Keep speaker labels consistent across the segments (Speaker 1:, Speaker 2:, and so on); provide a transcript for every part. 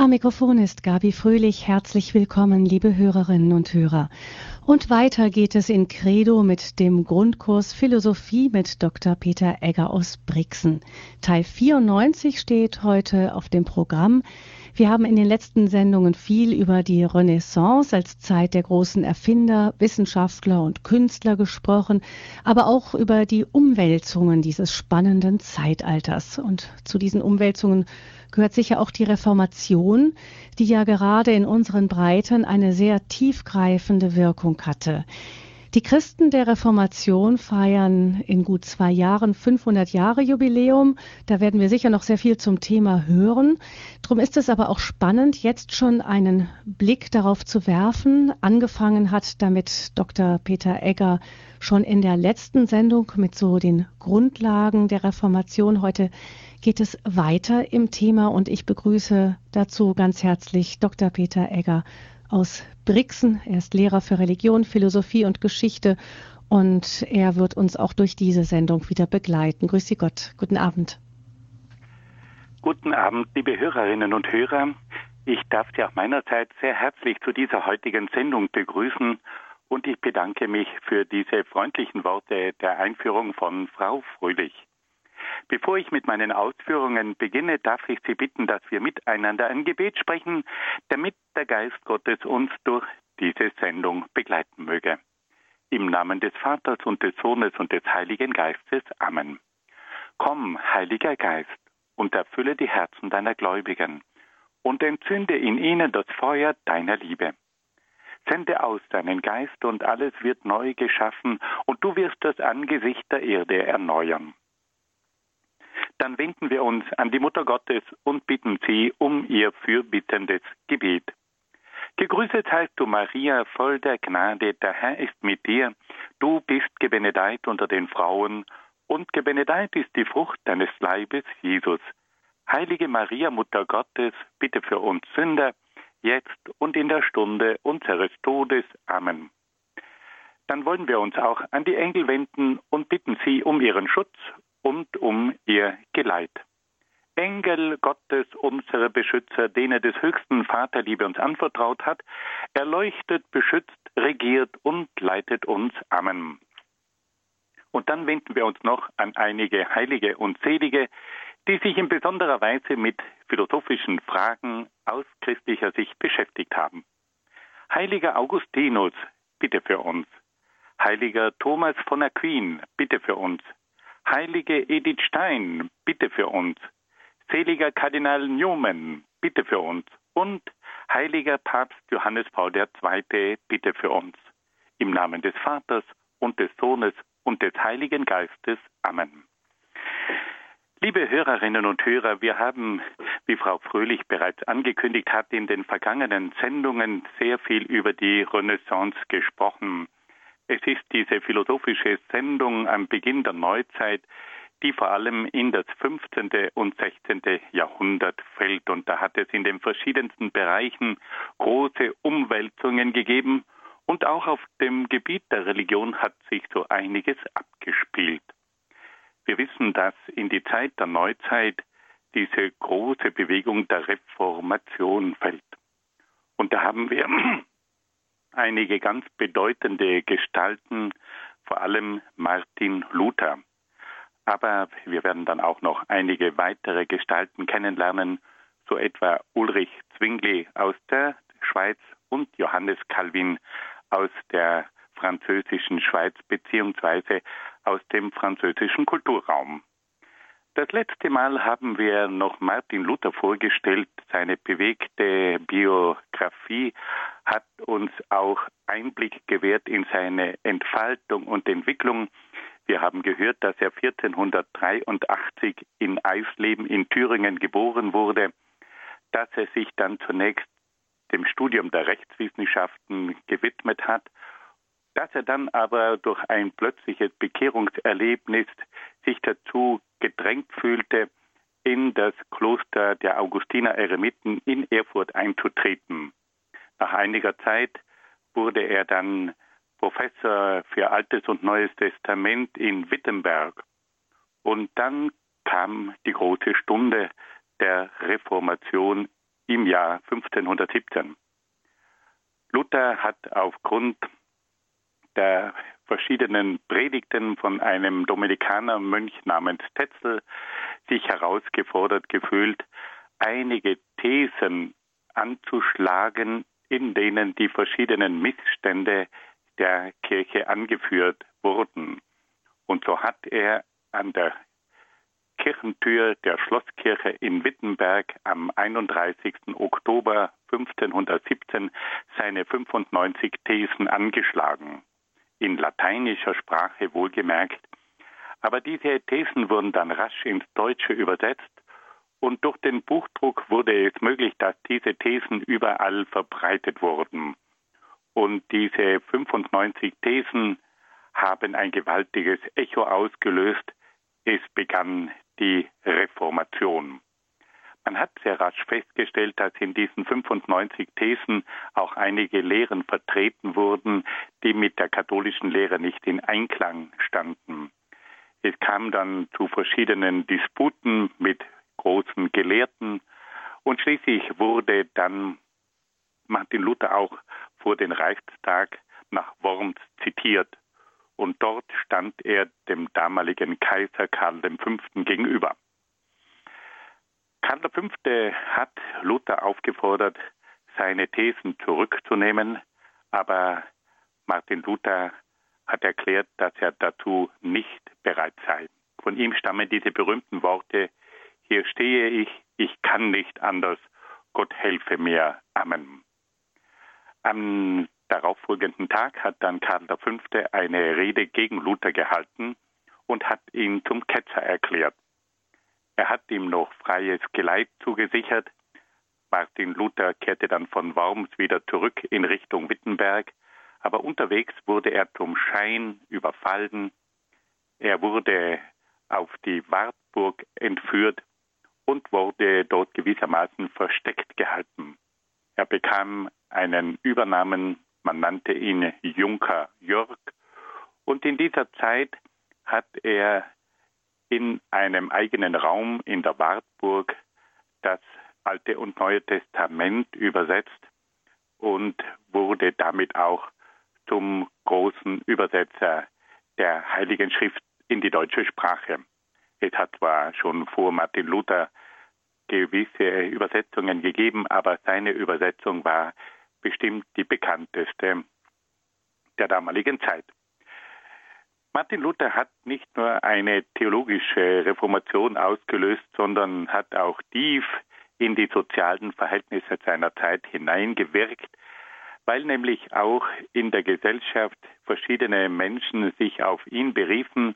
Speaker 1: Am Mikrofon ist Gabi Fröhlich. Herzlich willkommen, liebe Hörerinnen und Hörer. Und weiter geht es in Credo mit dem Grundkurs Philosophie mit Dr. Peter Egger aus Brixen. Teil 94 steht heute auf dem Programm. Wir haben in den letzten Sendungen viel über die Renaissance als Zeit der großen Erfinder, Wissenschaftler und Künstler gesprochen, aber auch über die Umwälzungen dieses spannenden Zeitalters. Und zu diesen Umwälzungen gehört sicher auch die Reformation, die ja gerade in unseren Breiten eine sehr tiefgreifende Wirkung hatte. Die Christen der Reformation feiern in gut zwei Jahren 500 Jahre Jubiläum. Da werden wir sicher noch sehr viel zum Thema hören. Drum ist es aber auch spannend, jetzt schon einen Blick darauf zu werfen. Angefangen hat damit Dr. Peter Egger schon in der letzten Sendung mit so den Grundlagen der Reformation. Heute geht es weiter im Thema und ich begrüße dazu ganz herzlich Dr. Peter Egger aus Brixen. Er ist Lehrer für Religion, Philosophie und Geschichte und er wird uns auch durch diese Sendung wieder begleiten. Grüß Sie Gott. Guten Abend.
Speaker 2: Guten Abend, liebe Hörerinnen und Hörer. Ich darf Sie auch meinerseits sehr herzlich zu dieser heutigen Sendung begrüßen und ich bedanke mich für diese freundlichen Worte der Einführung von Frau Fröhlich. Bevor ich mit meinen Ausführungen beginne, darf ich Sie bitten, dass wir miteinander ein Gebet sprechen, damit der Geist Gottes uns durch diese Sendung begleiten möge. Im Namen des Vaters und des Sohnes und des Heiligen Geistes. Amen. Komm, Heiliger Geist, und erfülle die Herzen deiner Gläubigen und entzünde in ihnen das Feuer deiner Liebe. Sende aus deinen Geist und alles wird neu geschaffen und du wirst das Angesicht der Erde erneuern dann wenden wir uns an die Mutter Gottes und bitten sie um ihr fürbittendes Gebet. Gegrüßet heißt du Maria, voll der Gnade, der Herr ist mit dir, du bist gebenedeit unter den Frauen, und gebenedeit ist die Frucht deines Leibes, Jesus. Heilige Maria, Mutter Gottes, bitte für uns Sünder, jetzt und in der Stunde unseres Todes. Amen. Dann wollen wir uns auch an die Engel wenden und bitten sie um ihren Schutz und um ihr Geleit. Engel Gottes, unsere Beschützer, denen des höchsten Vaterliebe uns anvertraut hat, erleuchtet, beschützt, regiert und leitet uns. Amen. Und dann wenden wir uns noch an einige Heilige und Selige, die sich in besonderer Weise mit philosophischen Fragen aus christlicher Sicht beschäftigt haben. Heiliger Augustinus, bitte für uns. Heiliger Thomas von Aquin, bitte für uns. Heilige Edith Stein, bitte für uns. Seliger Kardinal Newman, bitte für uns. Und heiliger Papst Johannes Paul II, bitte für uns. Im Namen des Vaters und des Sohnes und des Heiligen Geistes. Amen. Liebe Hörerinnen und Hörer, wir haben, wie Frau Fröhlich bereits angekündigt hat, in den vergangenen Sendungen sehr viel über die Renaissance gesprochen. Es ist diese philosophische Sendung am Beginn der Neuzeit, die vor allem in das 15. und 16. Jahrhundert fällt. Und da hat es in den verschiedensten Bereichen große Umwälzungen gegeben. Und auch auf dem Gebiet der Religion hat sich so einiges abgespielt. Wir wissen, dass in die Zeit der Neuzeit diese große Bewegung der Reformation fällt. Und da haben wir einige ganz bedeutende Gestalten, vor allem Martin Luther. Aber wir werden dann auch noch einige weitere Gestalten kennenlernen, so etwa Ulrich Zwingli aus der Schweiz und Johannes Calvin aus der französischen Schweiz beziehungsweise aus dem französischen Kulturraum. Das letzte Mal haben wir noch Martin Luther vorgestellt. Seine bewegte Biografie hat uns auch Einblick gewährt in seine Entfaltung und Entwicklung. Wir haben gehört, dass er 1483 in Eisleben in Thüringen geboren wurde, dass er sich dann zunächst dem Studium der Rechtswissenschaften gewidmet hat, dass er dann aber durch ein plötzliches Bekehrungserlebnis sich dazu gedrängt fühlte, in das Kloster der Augustiner Eremiten in Erfurt einzutreten. Nach einiger Zeit wurde er dann Professor für Altes und Neues Testament in Wittenberg. Und dann kam die große Stunde der Reformation im Jahr 1517. Luther hat aufgrund der verschiedenen Predigten von einem Dominikanermönch namens Tetzel sich herausgefordert gefühlt, einige Thesen anzuschlagen, in denen die verschiedenen Missstände der Kirche angeführt wurden. Und so hat er an der Kirchentür der Schlosskirche in Wittenberg am 31. Oktober 1517 seine 95 Thesen angeschlagen. In lateinischer Sprache wohlgemerkt. Aber diese Thesen wurden dann rasch ins Deutsche übersetzt und durch den Buchdruck wurde es möglich, dass diese Thesen überall verbreitet wurden. Und diese 95 Thesen haben ein gewaltiges Echo ausgelöst. Es begann die Reformation. Man hat sehr rasch festgestellt, dass in diesen 95 Thesen auch einige Lehren vertreten wurden, die mit der katholischen Lehre nicht in Einklang standen. Es kam dann zu verschiedenen Disputen mit großen Gelehrten und schließlich wurde dann Martin Luther auch vor den Reichstag nach Worms zitiert und dort stand er dem damaligen Kaiser Karl V. gegenüber. Karl V. hat Luther aufgefordert, seine Thesen zurückzunehmen, aber Martin Luther hat erklärt, dass er dazu nicht bereit sei. Von ihm stammen diese berühmten Worte, hier stehe ich, ich kann nicht anders, Gott helfe mir. Amen. Am darauffolgenden Tag hat dann Karl V. eine Rede gegen Luther gehalten und hat ihn zum Ketzer erklärt. Er hat ihm noch freies Geleit zugesichert. Martin Luther kehrte dann von Worms wieder zurück in Richtung Wittenberg, aber unterwegs wurde er zum Schein überfallen. Er wurde auf die Wartburg entführt und wurde dort gewissermaßen versteckt gehalten. Er bekam einen Übernamen man nannte ihn Junker Jörg. Und in dieser Zeit hat er in einem eigenen Raum in der Wartburg das Alte und Neue Testament übersetzt und wurde damit auch zum großen Übersetzer der Heiligen Schrift in die deutsche Sprache. Es hat zwar schon vor Martin Luther gewisse Übersetzungen gegeben, aber seine Übersetzung war bestimmt die bekannteste der damaligen Zeit. Martin Luther hat nicht nur eine theologische Reformation ausgelöst, sondern hat auch tief in die sozialen Verhältnisse seiner Zeit hineingewirkt, weil nämlich auch in der Gesellschaft verschiedene Menschen sich auf ihn beriefen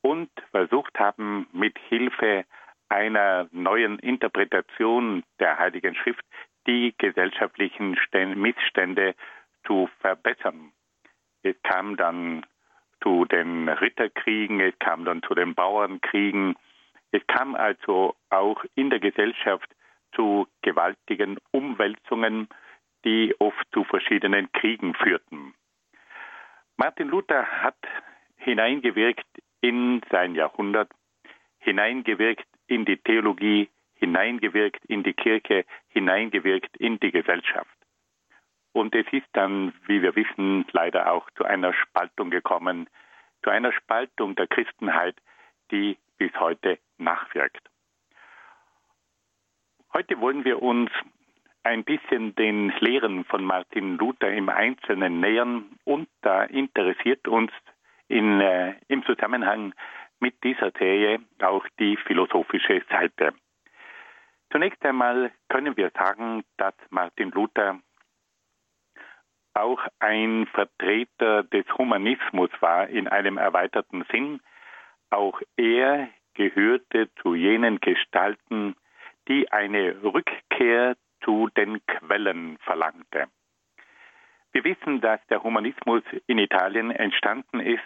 Speaker 2: und versucht haben, mit Hilfe einer neuen Interpretation der Heiligen Schrift die gesellschaftlichen Missstände zu verbessern. Es kam dann zu den Ritterkriegen, es kam dann zu den Bauernkriegen, es kam also auch in der Gesellschaft zu gewaltigen Umwälzungen, die oft zu verschiedenen Kriegen führten. Martin Luther hat hineingewirkt in sein Jahrhundert, hineingewirkt in die Theologie, hineingewirkt in die Kirche, hineingewirkt in die Gesellschaft. Und es ist dann, wie wir wissen, leider auch zu einer Spaltung gekommen, zu einer Spaltung der Christenheit, die bis heute nachwirkt. Heute wollen wir uns ein bisschen den Lehren von Martin Luther im Einzelnen nähern und da interessiert uns in, äh, im Zusammenhang mit dieser Serie auch die philosophische Seite. Zunächst einmal können wir sagen, dass Martin Luther auch ein Vertreter des Humanismus war in einem erweiterten Sinn. Auch er gehörte zu jenen Gestalten, die eine Rückkehr zu den Quellen verlangte. Wir wissen, dass der Humanismus in Italien entstanden ist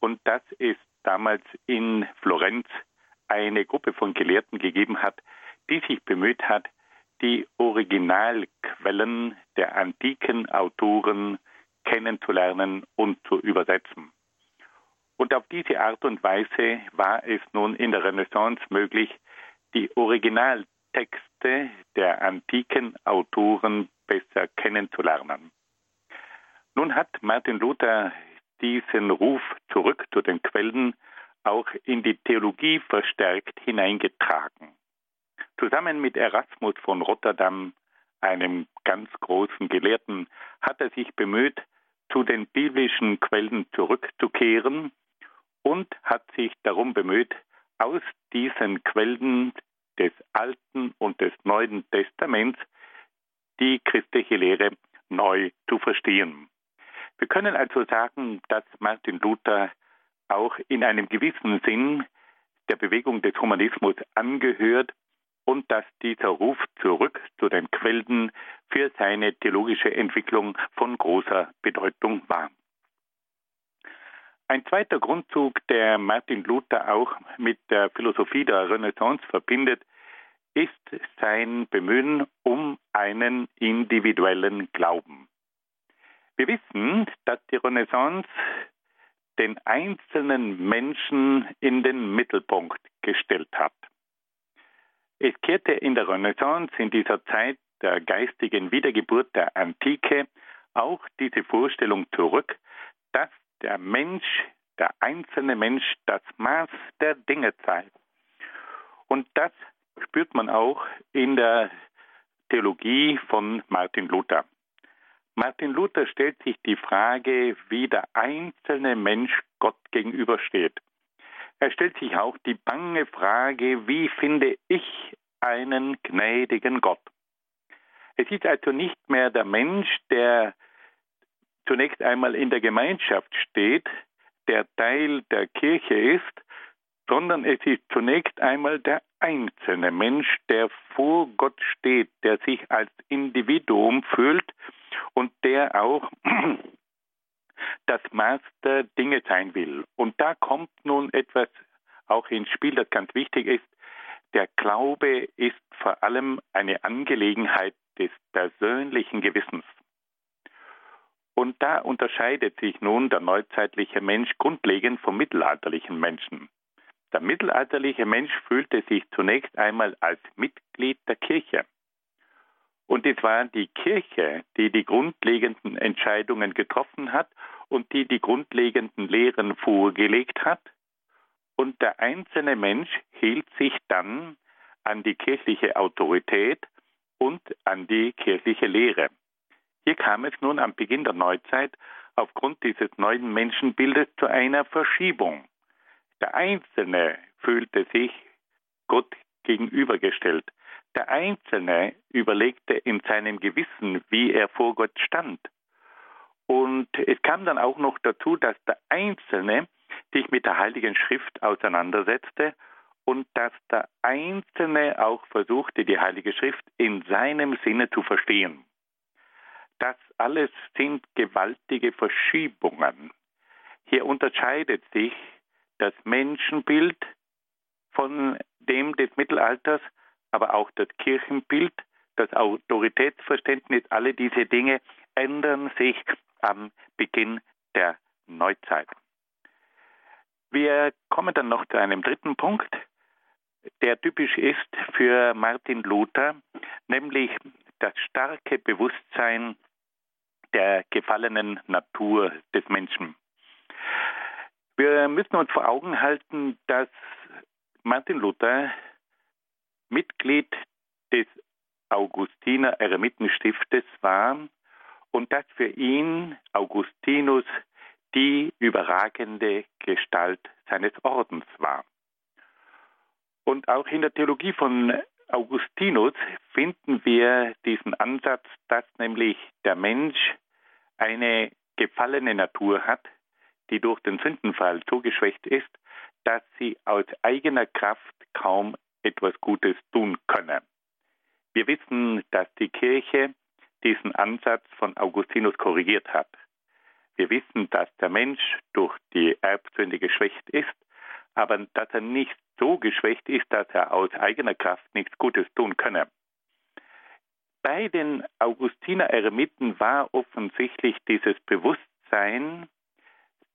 Speaker 2: und dass es damals in Florenz eine Gruppe von Gelehrten gegeben hat, die sich bemüht hat, die Originalquellen der antiken Autoren kennenzulernen und zu übersetzen. Und auf diese Art und Weise war es nun in der Renaissance möglich, die Originaltexte Texte der antiken Autoren besser kennenzulernen. Nun hat Martin Luther diesen Ruf zurück zu den Quellen auch in die Theologie verstärkt hineingetragen. Zusammen mit Erasmus von Rotterdam, einem ganz großen Gelehrten, hat er sich bemüht, zu den biblischen Quellen zurückzukehren und hat sich darum bemüht, aus diesen Quellen des Alten und des Neuen Testaments die christliche Lehre neu zu verstehen. Wir können also sagen, dass Martin Luther auch in einem gewissen Sinn der Bewegung des Humanismus angehört und dass dieser Ruf zurück zu den Quellen für seine theologische Entwicklung von großer Bedeutung war. Ein zweiter Grundzug, der Martin Luther auch mit der Philosophie der Renaissance verbindet, ist sein Bemühen um einen individuellen Glauben. Wir wissen, dass die Renaissance den einzelnen Menschen in den Mittelpunkt gestellt hat. Es kehrte in der Renaissance, in dieser Zeit der geistigen Wiedergeburt der Antike, auch diese Vorstellung zurück, dass der Mensch, der einzelne Mensch, das Maß der Dinge sei. Und das spürt man auch in der Theologie von Martin Luther. Martin Luther stellt sich die Frage, wie der einzelne Mensch Gott gegenübersteht. Er stellt sich auch die bange Frage, wie finde ich einen gnädigen Gott? Es ist also nicht mehr der Mensch, der zunächst einmal in der Gemeinschaft steht, der Teil der Kirche ist, sondern es ist zunächst einmal der einzelne Mensch, der vor Gott steht, der sich als Individuum fühlt und der auch das Maß der Dinge sein will. Und da kommt nun etwas auch ins Spiel, das ganz wichtig ist. Der Glaube ist vor allem eine Angelegenheit des persönlichen Gewissens. Und da unterscheidet sich nun der neuzeitliche Mensch grundlegend vom mittelalterlichen Menschen. Der mittelalterliche Mensch fühlte sich zunächst einmal als Mitglied der Kirche. Und es war die Kirche, die die grundlegenden Entscheidungen getroffen hat und die die grundlegenden Lehren vorgelegt hat. Und der einzelne Mensch hielt sich dann an die kirchliche Autorität und an die kirchliche Lehre. Hier kam es nun am Beginn der Neuzeit aufgrund dieses neuen Menschenbildes zu einer Verschiebung. Der Einzelne fühlte sich Gott gegenübergestellt. Der Einzelne überlegte in seinem Gewissen, wie er vor Gott stand. Und es kam dann auch noch dazu, dass der Einzelne sich mit der Heiligen Schrift auseinandersetzte und dass der Einzelne auch versuchte, die Heilige Schrift in seinem Sinne zu verstehen. Das alles sind gewaltige Verschiebungen. Hier unterscheidet sich das Menschenbild von dem des Mittelalters, aber auch das Kirchenbild, das Autoritätsverständnis, alle diese Dinge ändern sich am Beginn der Neuzeit. Wir kommen dann noch zu einem dritten Punkt, der typisch ist für Martin Luther, nämlich das starke Bewusstsein der gefallenen Natur des Menschen. Wir müssen uns vor Augen halten, dass Martin Luther Mitglied des Augustiner Eremitenstiftes war und dass für ihn Augustinus die überragende Gestalt seines Ordens war. Und auch in der Theologie von Augustinus finden wir diesen Ansatz, dass nämlich der Mensch eine gefallene Natur hat, die durch den Sündenfall so geschwächt ist, dass sie aus eigener Kraft kaum etwas Gutes tun könne. Wir wissen, dass die Kirche diesen Ansatz von Augustinus korrigiert hat. Wir wissen, dass der Mensch durch die Erbsünde geschwächt ist, aber dass er nicht so geschwächt ist, dass er aus eigener Kraft nichts Gutes tun könne. Bei den Augustiner Eremiten war offensichtlich dieses Bewusstsein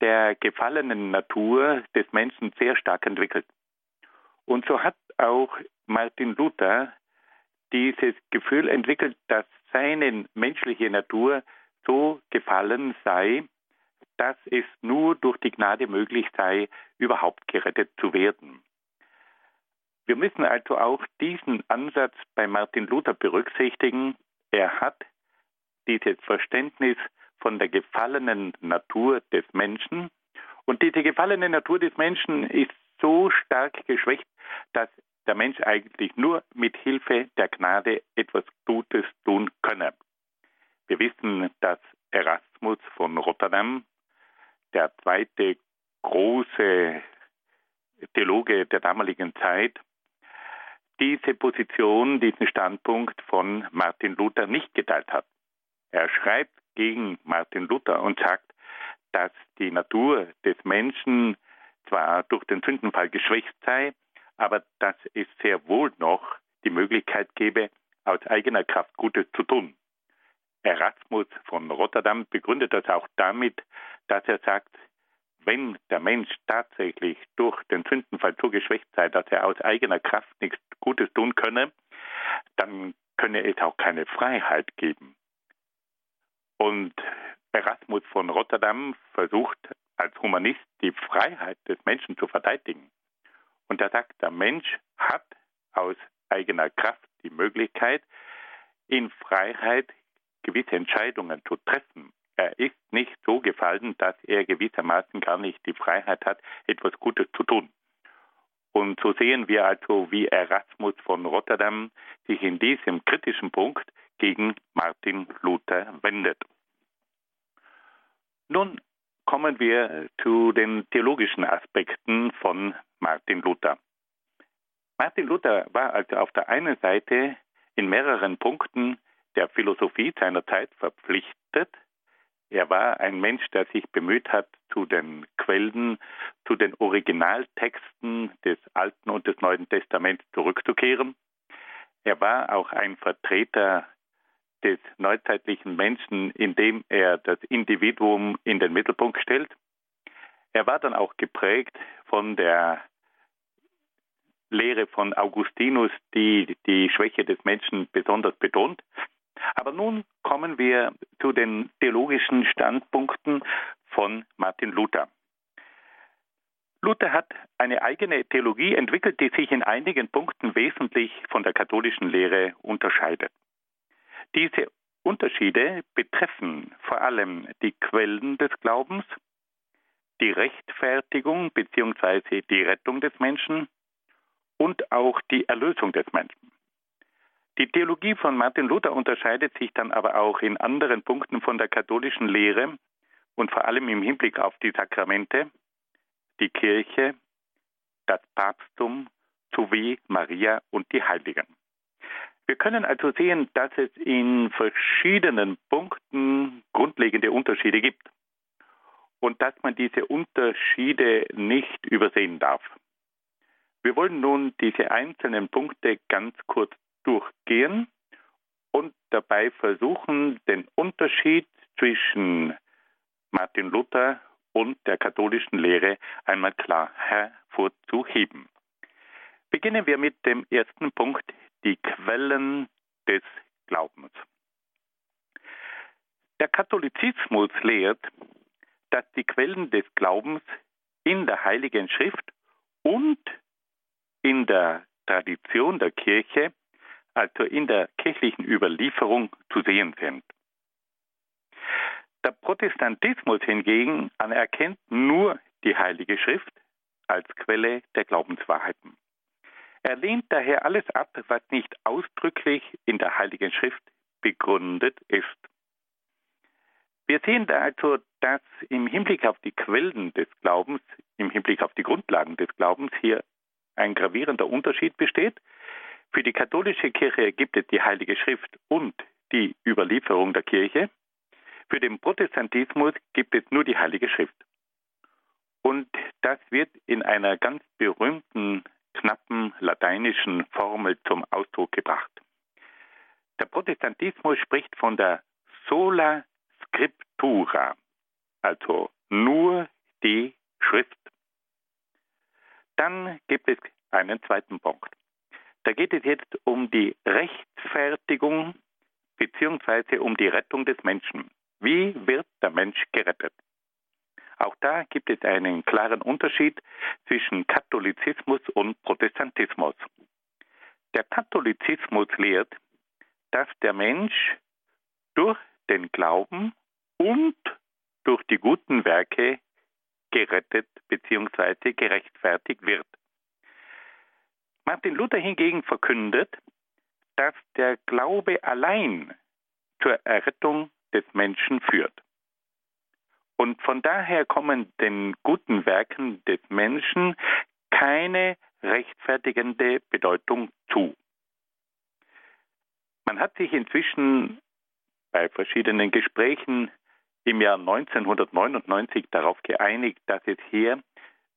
Speaker 2: der gefallenen Natur des Menschen sehr stark entwickelt. Und so hat auch Martin Luther dieses Gefühl entwickelt, dass seine menschliche Natur so gefallen sei, dass es nur durch die Gnade möglich sei, überhaupt gerettet zu werden. Wir müssen also auch diesen Ansatz bei Martin Luther berücksichtigen. Er hat dieses Verständnis von der gefallenen Natur des Menschen. Und diese gefallene Natur des Menschen ist so stark geschwächt, dass der Mensch eigentlich nur mit Hilfe der Gnade etwas Gutes tun könne. Wir wissen, dass Erasmus von Rotterdam, der zweite große Theologe der damaligen Zeit, diese Position, diesen Standpunkt von Martin Luther nicht geteilt hat. Er schreibt gegen Martin Luther und sagt, dass die Natur des Menschen zwar durch den Sündenfall geschwächt sei, aber dass es sehr wohl noch die Möglichkeit gäbe, aus eigener Kraft Gutes zu tun. Erasmus von Rotterdam begründet das auch damit, dass er sagt, wenn der Mensch tatsächlich durch den Sündenfall so geschwächt sei, dass er aus eigener Kraft nichts Gutes tun könne, dann könne es auch keine Freiheit geben. Und Erasmus von Rotterdam versucht als Humanist die Freiheit des Menschen zu verteidigen. Und er sagt, der Mensch hat aus eigener Kraft die Möglichkeit, in Freiheit gewisse Entscheidungen zu treffen. Er ist nicht so gefallen, dass er gewissermaßen gar nicht die Freiheit hat, etwas Gutes zu tun. Und so sehen wir also, wie Erasmus von Rotterdam sich in diesem kritischen Punkt gegen Martin Luther wendet. Nun kommen wir zu den theologischen Aspekten von Martin Luther. Martin Luther war also auf der einen Seite in mehreren Punkten der Philosophie seiner Zeit verpflichtet. Er war ein Mensch, der sich bemüht hat, zu den Quellen, zu den Originaltexten des Alten und des Neuen Testaments zurückzukehren. Er war auch ein Vertreter des neuzeitlichen Menschen, indem er das Individuum in den Mittelpunkt stellt. Er war dann auch geprägt von der Lehre von Augustinus, die die Schwäche des Menschen besonders betont. Aber nun kommen wir zu den theologischen Standpunkten von Martin Luther. Luther hat eine eigene Theologie entwickelt, die sich in einigen Punkten wesentlich von der katholischen Lehre unterscheidet. Diese Unterschiede betreffen vor allem die Quellen des Glaubens, die Rechtfertigung bzw. die Rettung des Menschen und auch die Erlösung des Menschen. Die Theologie von Martin Luther unterscheidet sich dann aber auch in anderen Punkten von der katholischen Lehre und vor allem im Hinblick auf die Sakramente, die Kirche, das Papsttum sowie Maria und die Heiligen. Wir können also sehen, dass es in verschiedenen Punkten grundlegende Unterschiede gibt und dass man diese Unterschiede nicht übersehen darf. Wir wollen nun diese einzelnen Punkte ganz kurz durchgehen und dabei versuchen, den Unterschied zwischen Martin Luther und der katholischen Lehre einmal klar hervorzuheben. Beginnen wir mit dem ersten Punkt, die Quellen des Glaubens. Der Katholizismus lehrt, dass die Quellen des Glaubens in der Heiligen Schrift und in der Tradition der Kirche, also in der kirchlichen Überlieferung, zu sehen sind. Der Protestantismus hingegen anerkennt nur die Heilige Schrift als Quelle der Glaubenswahrheiten. Er lehnt daher alles ab, was nicht ausdrücklich in der Heiligen Schrift begründet ist. Wir sehen da also, dass im Hinblick auf die Quellen des Glaubens, im Hinblick auf die Grundlagen des Glaubens hier ein gravierender Unterschied besteht. Für die katholische Kirche gibt es die Heilige Schrift und die Überlieferung der Kirche. Für den Protestantismus gibt es nur die Heilige Schrift. Und das wird in einer ganz berühmten knappen lateinischen Formel zum Ausdruck gebracht. Der Protestantismus spricht von der sola scriptura, also nur die Schrift. Dann gibt es einen zweiten Punkt. Da geht es jetzt um die Rechtfertigung beziehungsweise um die Rettung des Menschen. Wie wird der Mensch gerettet? Auch da gibt es einen klaren Unterschied zwischen Katholizismus und Protestantismus. Der Katholizismus lehrt, dass der Mensch durch den Glauben und durch die guten Werke gerettet bzw. gerechtfertigt wird. Martin Luther hingegen verkündet, dass der Glaube allein zur Errettung des Menschen führt. Und von daher kommen den guten Werken des Menschen keine rechtfertigende Bedeutung zu. Man hat sich inzwischen bei verschiedenen Gesprächen im Jahr 1999 darauf geeinigt, dass es hier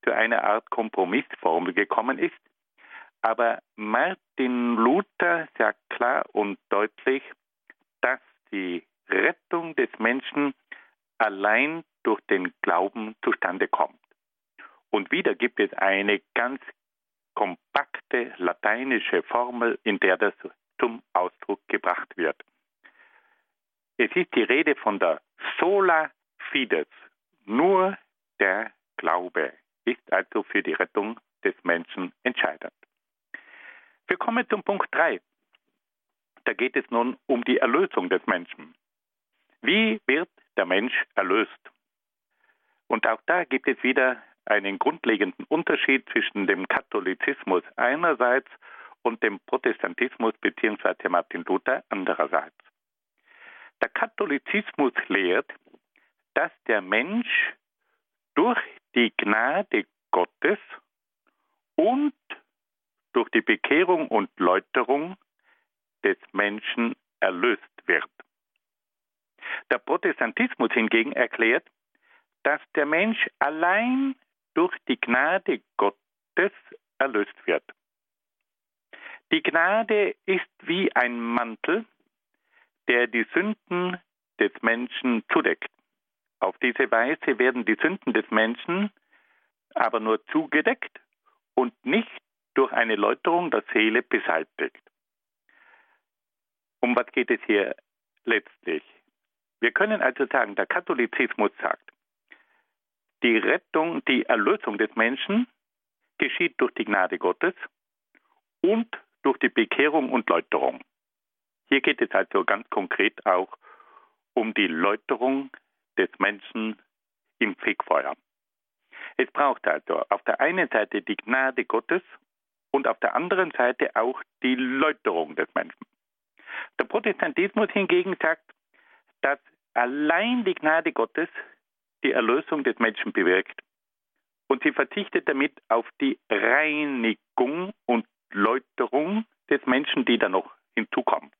Speaker 2: zu einer Art Kompromissformel gekommen ist. Aber Martin Luther sagt klar und deutlich, dass die Rettung des Menschen allein durch den Glauben zustande kommt. Und wieder gibt es eine ganz kompakte lateinische Formel, in der das zum Ausdruck gebracht wird. Es ist die Rede von der sola fides. Nur der Glaube ist also für die Rettung des Menschen entscheidend. Wir kommen zum Punkt 3. Da geht es nun um die Erlösung des Menschen. Wie wird der Mensch erlöst? Und auch da gibt es wieder einen grundlegenden Unterschied zwischen dem Katholizismus einerseits und dem Protestantismus bzw. Martin Luther andererseits. Der Katholizismus lehrt, dass der Mensch durch die Gnade Gottes und durch die Bekehrung und Läuterung des Menschen erlöst wird. Der Protestantismus hingegen erklärt, dass der Mensch allein durch die Gnade Gottes erlöst wird. Die Gnade ist wie ein Mantel, der die Sünden des Menschen zudeckt. Auf diese Weise werden die Sünden des Menschen aber nur zugedeckt und nicht durch eine Läuterung der Seele beseitigt. Um was geht es hier letztlich? Wir können also sagen, der Katholizismus sagt, die Rettung, die Erlösung des Menschen geschieht durch die Gnade Gottes und durch die Bekehrung und Läuterung. Hier geht es also ganz konkret auch um die Läuterung des Menschen im Fegfeuer. Es braucht also auf der einen Seite die Gnade Gottes und auf der anderen Seite auch die Läuterung des Menschen. Der Protestantismus hingegen sagt, dass allein die Gnade Gottes die Erlösung des Menschen bewirkt. Und sie verzichtet damit auf die Reinigung und Läuterung des Menschen, die da noch hinzukommt.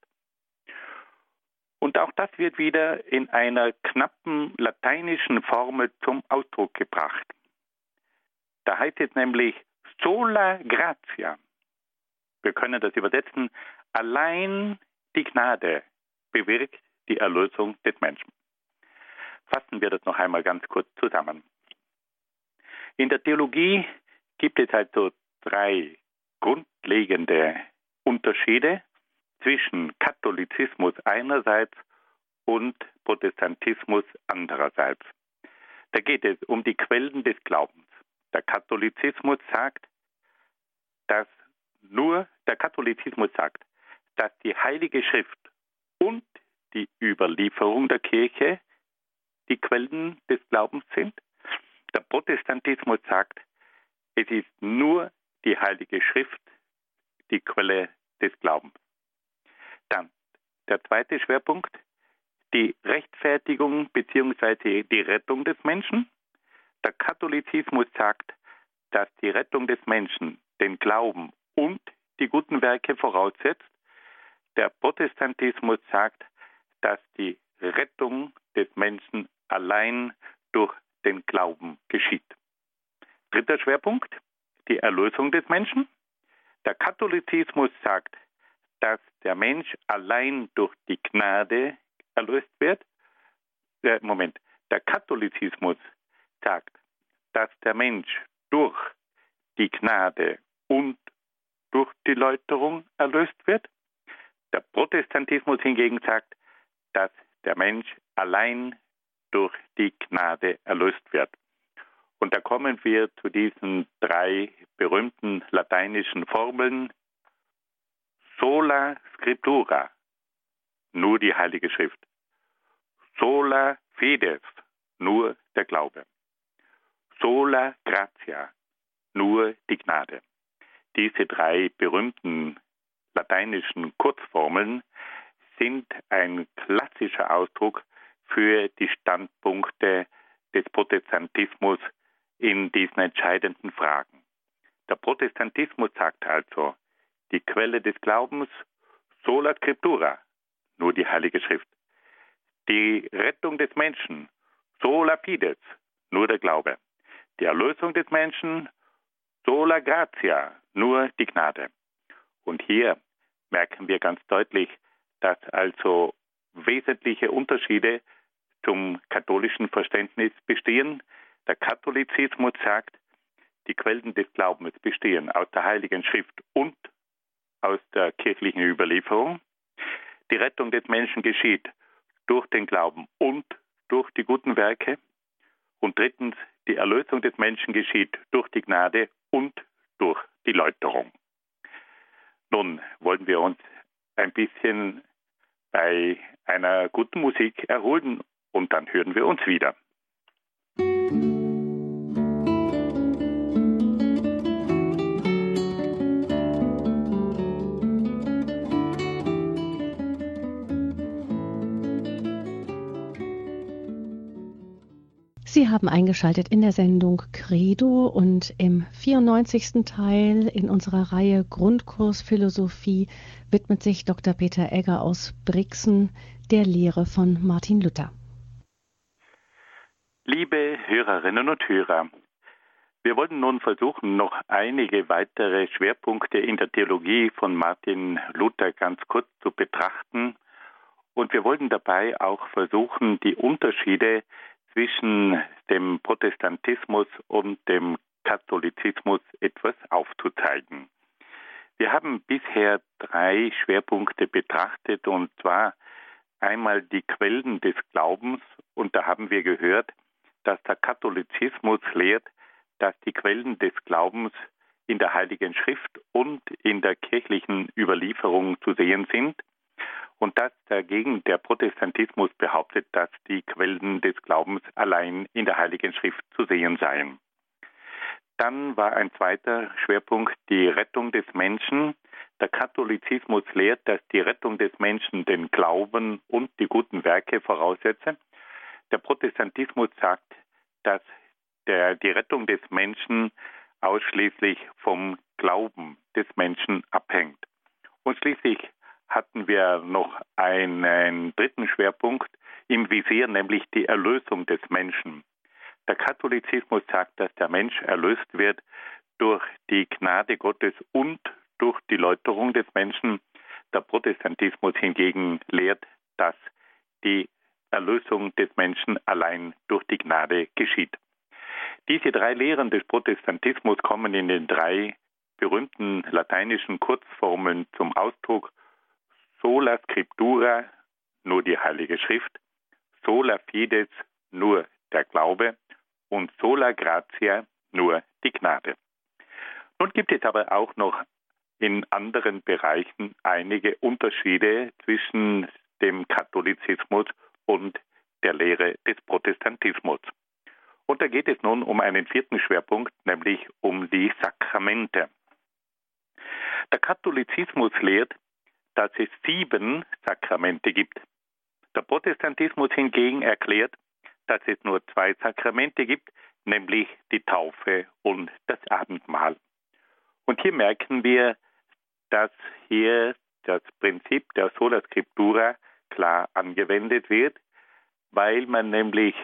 Speaker 2: Und auch das wird wieder in einer knappen lateinischen Formel zum Ausdruck gebracht. Da heißt es nämlich sola gratia. Wir können das übersetzen, allein die Gnade bewirkt die Erlösung des Menschen. Fassen wir das noch einmal ganz kurz zusammen. In der Theologie gibt es also drei grundlegende Unterschiede zwischen Katholizismus einerseits und Protestantismus andererseits. Da geht es um die Quellen des Glaubens. Der Katholizismus sagt, dass nur der Katholizismus sagt, dass die Heilige Schrift und die Überlieferung der Kirche die Quellen des Glaubens sind. Der Protestantismus sagt, es ist nur die Heilige Schrift die Quelle des Glaubens. Dann der zweite Schwerpunkt, die Rechtfertigung bzw. die Rettung des Menschen. Der Katholizismus sagt, dass die Rettung des Menschen den Glauben und die guten Werke voraussetzt. Der Protestantismus sagt, dass die Rettung des Menschen allein durch den Glauben geschieht. Dritter Schwerpunkt, die Erlösung des Menschen. Der Katholizismus sagt, dass der Mensch allein durch die Gnade erlöst wird. Der, Moment, der Katholizismus sagt, dass der Mensch durch die Gnade und durch die Läuterung erlöst wird. Der Protestantismus hingegen sagt, dass der Mensch allein durch die Gnade erlöst wird. Und da kommen wir zu diesen drei berühmten lateinischen Formeln. Sola Scriptura, nur die Heilige Schrift. Sola Fides, nur der Glaube. Sola Gratia, nur die Gnade. Diese drei berühmten lateinischen Kurzformeln sind ein klassischer Ausdruck für die Standpunkte des Protestantismus in diesen entscheidenden Fragen. Der Protestantismus sagt also, die Quelle des Glaubens, sola scriptura, nur die Heilige Schrift. Die Rettung des Menschen, sola fides, nur der Glaube. Die Erlösung des Menschen, sola gratia, nur die Gnade. Und hier merken wir ganz deutlich, dass also wesentliche Unterschiede zum katholischen Verständnis bestehen. Der Katholizismus sagt, die Quellen des Glaubens bestehen aus der Heiligen Schrift und aus der kirchlichen Überlieferung. Die Rettung des Menschen geschieht durch den Glauben und durch die guten Werke. Und drittens, die Erlösung des Menschen geschieht durch die Gnade und durch die Läuterung. Nun wollen wir uns ein bisschen bei einer guten Musik erholen und dann hören wir uns wieder.
Speaker 1: Sie haben eingeschaltet in der Sendung Credo und im 94. Teil in unserer Reihe Grundkurs Philosophie widmet sich Dr. Peter Egger aus Brixen der Lehre von Martin Luther.
Speaker 2: Liebe Hörerinnen und Hörer, wir wollen nun versuchen, noch einige weitere Schwerpunkte in der Theologie von Martin Luther ganz kurz zu betrachten. Und wir wollen dabei auch versuchen, die Unterschiede zwischen dem Protestantismus und dem Katholizismus etwas aufzuzeigen. Wir haben bisher drei Schwerpunkte betrachtet und zwar einmal die Quellen des Glaubens und da haben wir gehört, dass der Katholizismus lehrt, dass die Quellen des Glaubens in der Heiligen Schrift und in der kirchlichen Überlieferung zu sehen sind und dass dagegen der Protestantismus behauptet, dass die Quellen des Glaubens allein in der Heiligen Schrift zu sehen seien. Dann war ein zweiter Schwerpunkt die Rettung des Menschen. Der Katholizismus lehrt, dass die Rettung des Menschen den Glauben und die guten Werke voraussetze. Der Protestantismus sagt, dass der, die Rettung des Menschen ausschließlich vom Glauben des Menschen abhängt. Und schließlich hatten wir noch einen dritten Schwerpunkt im Visier, nämlich die Erlösung des Menschen. Der Katholizismus sagt, dass der Mensch erlöst wird durch die Gnade Gottes und durch die Läuterung des Menschen. Der Protestantismus hingegen lehrt, dass die Erlösung des Menschen allein durch die Gnade geschieht. Diese drei Lehren des Protestantismus kommen in den drei berühmten lateinischen Kurzformeln zum Ausdruck sola scriptura, nur die Heilige Schrift, sola fides, nur der Glaube und sola gratia, nur die Gnade. Nun gibt es aber auch noch in anderen Bereichen einige Unterschiede zwischen dem Katholizismus und der Lehre des Protestantismus. Und da geht es nun um einen vierten Schwerpunkt, nämlich um die Sakramente. Der Katholizismus lehrt, dass es sieben Sakramente gibt. Der Protestantismus hingegen erklärt, dass es nur zwei Sakramente gibt, nämlich die Taufe und das Abendmahl. Und hier merken wir, dass hier das Prinzip der Sola Scriptura klar angewendet wird, weil man nämlich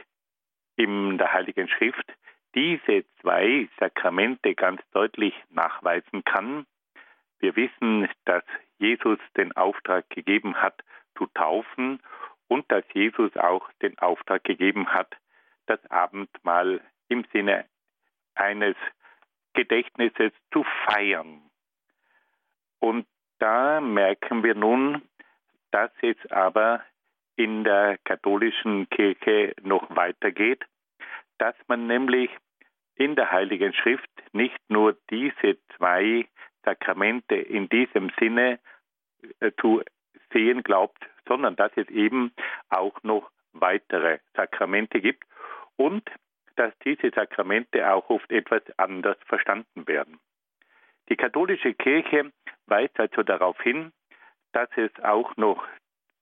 Speaker 2: in der Heiligen Schrift diese zwei Sakramente ganz deutlich nachweisen kann. Wir wissen, dass Jesus den Auftrag gegeben hat, zu taufen und dass Jesus auch den Auftrag gegeben hat, das Abendmahl im Sinne eines Gedächtnisses zu feiern. Und da merken wir nun, dass es aber in der katholischen Kirche noch weitergeht, dass man nämlich in der Heiligen Schrift nicht nur diese zwei Sakramente in diesem Sinne äh, zu sehen glaubt, sondern dass es eben auch noch weitere Sakramente gibt und dass diese Sakramente auch oft etwas anders verstanden werden. Die katholische Kirche weist also darauf hin, dass es auch noch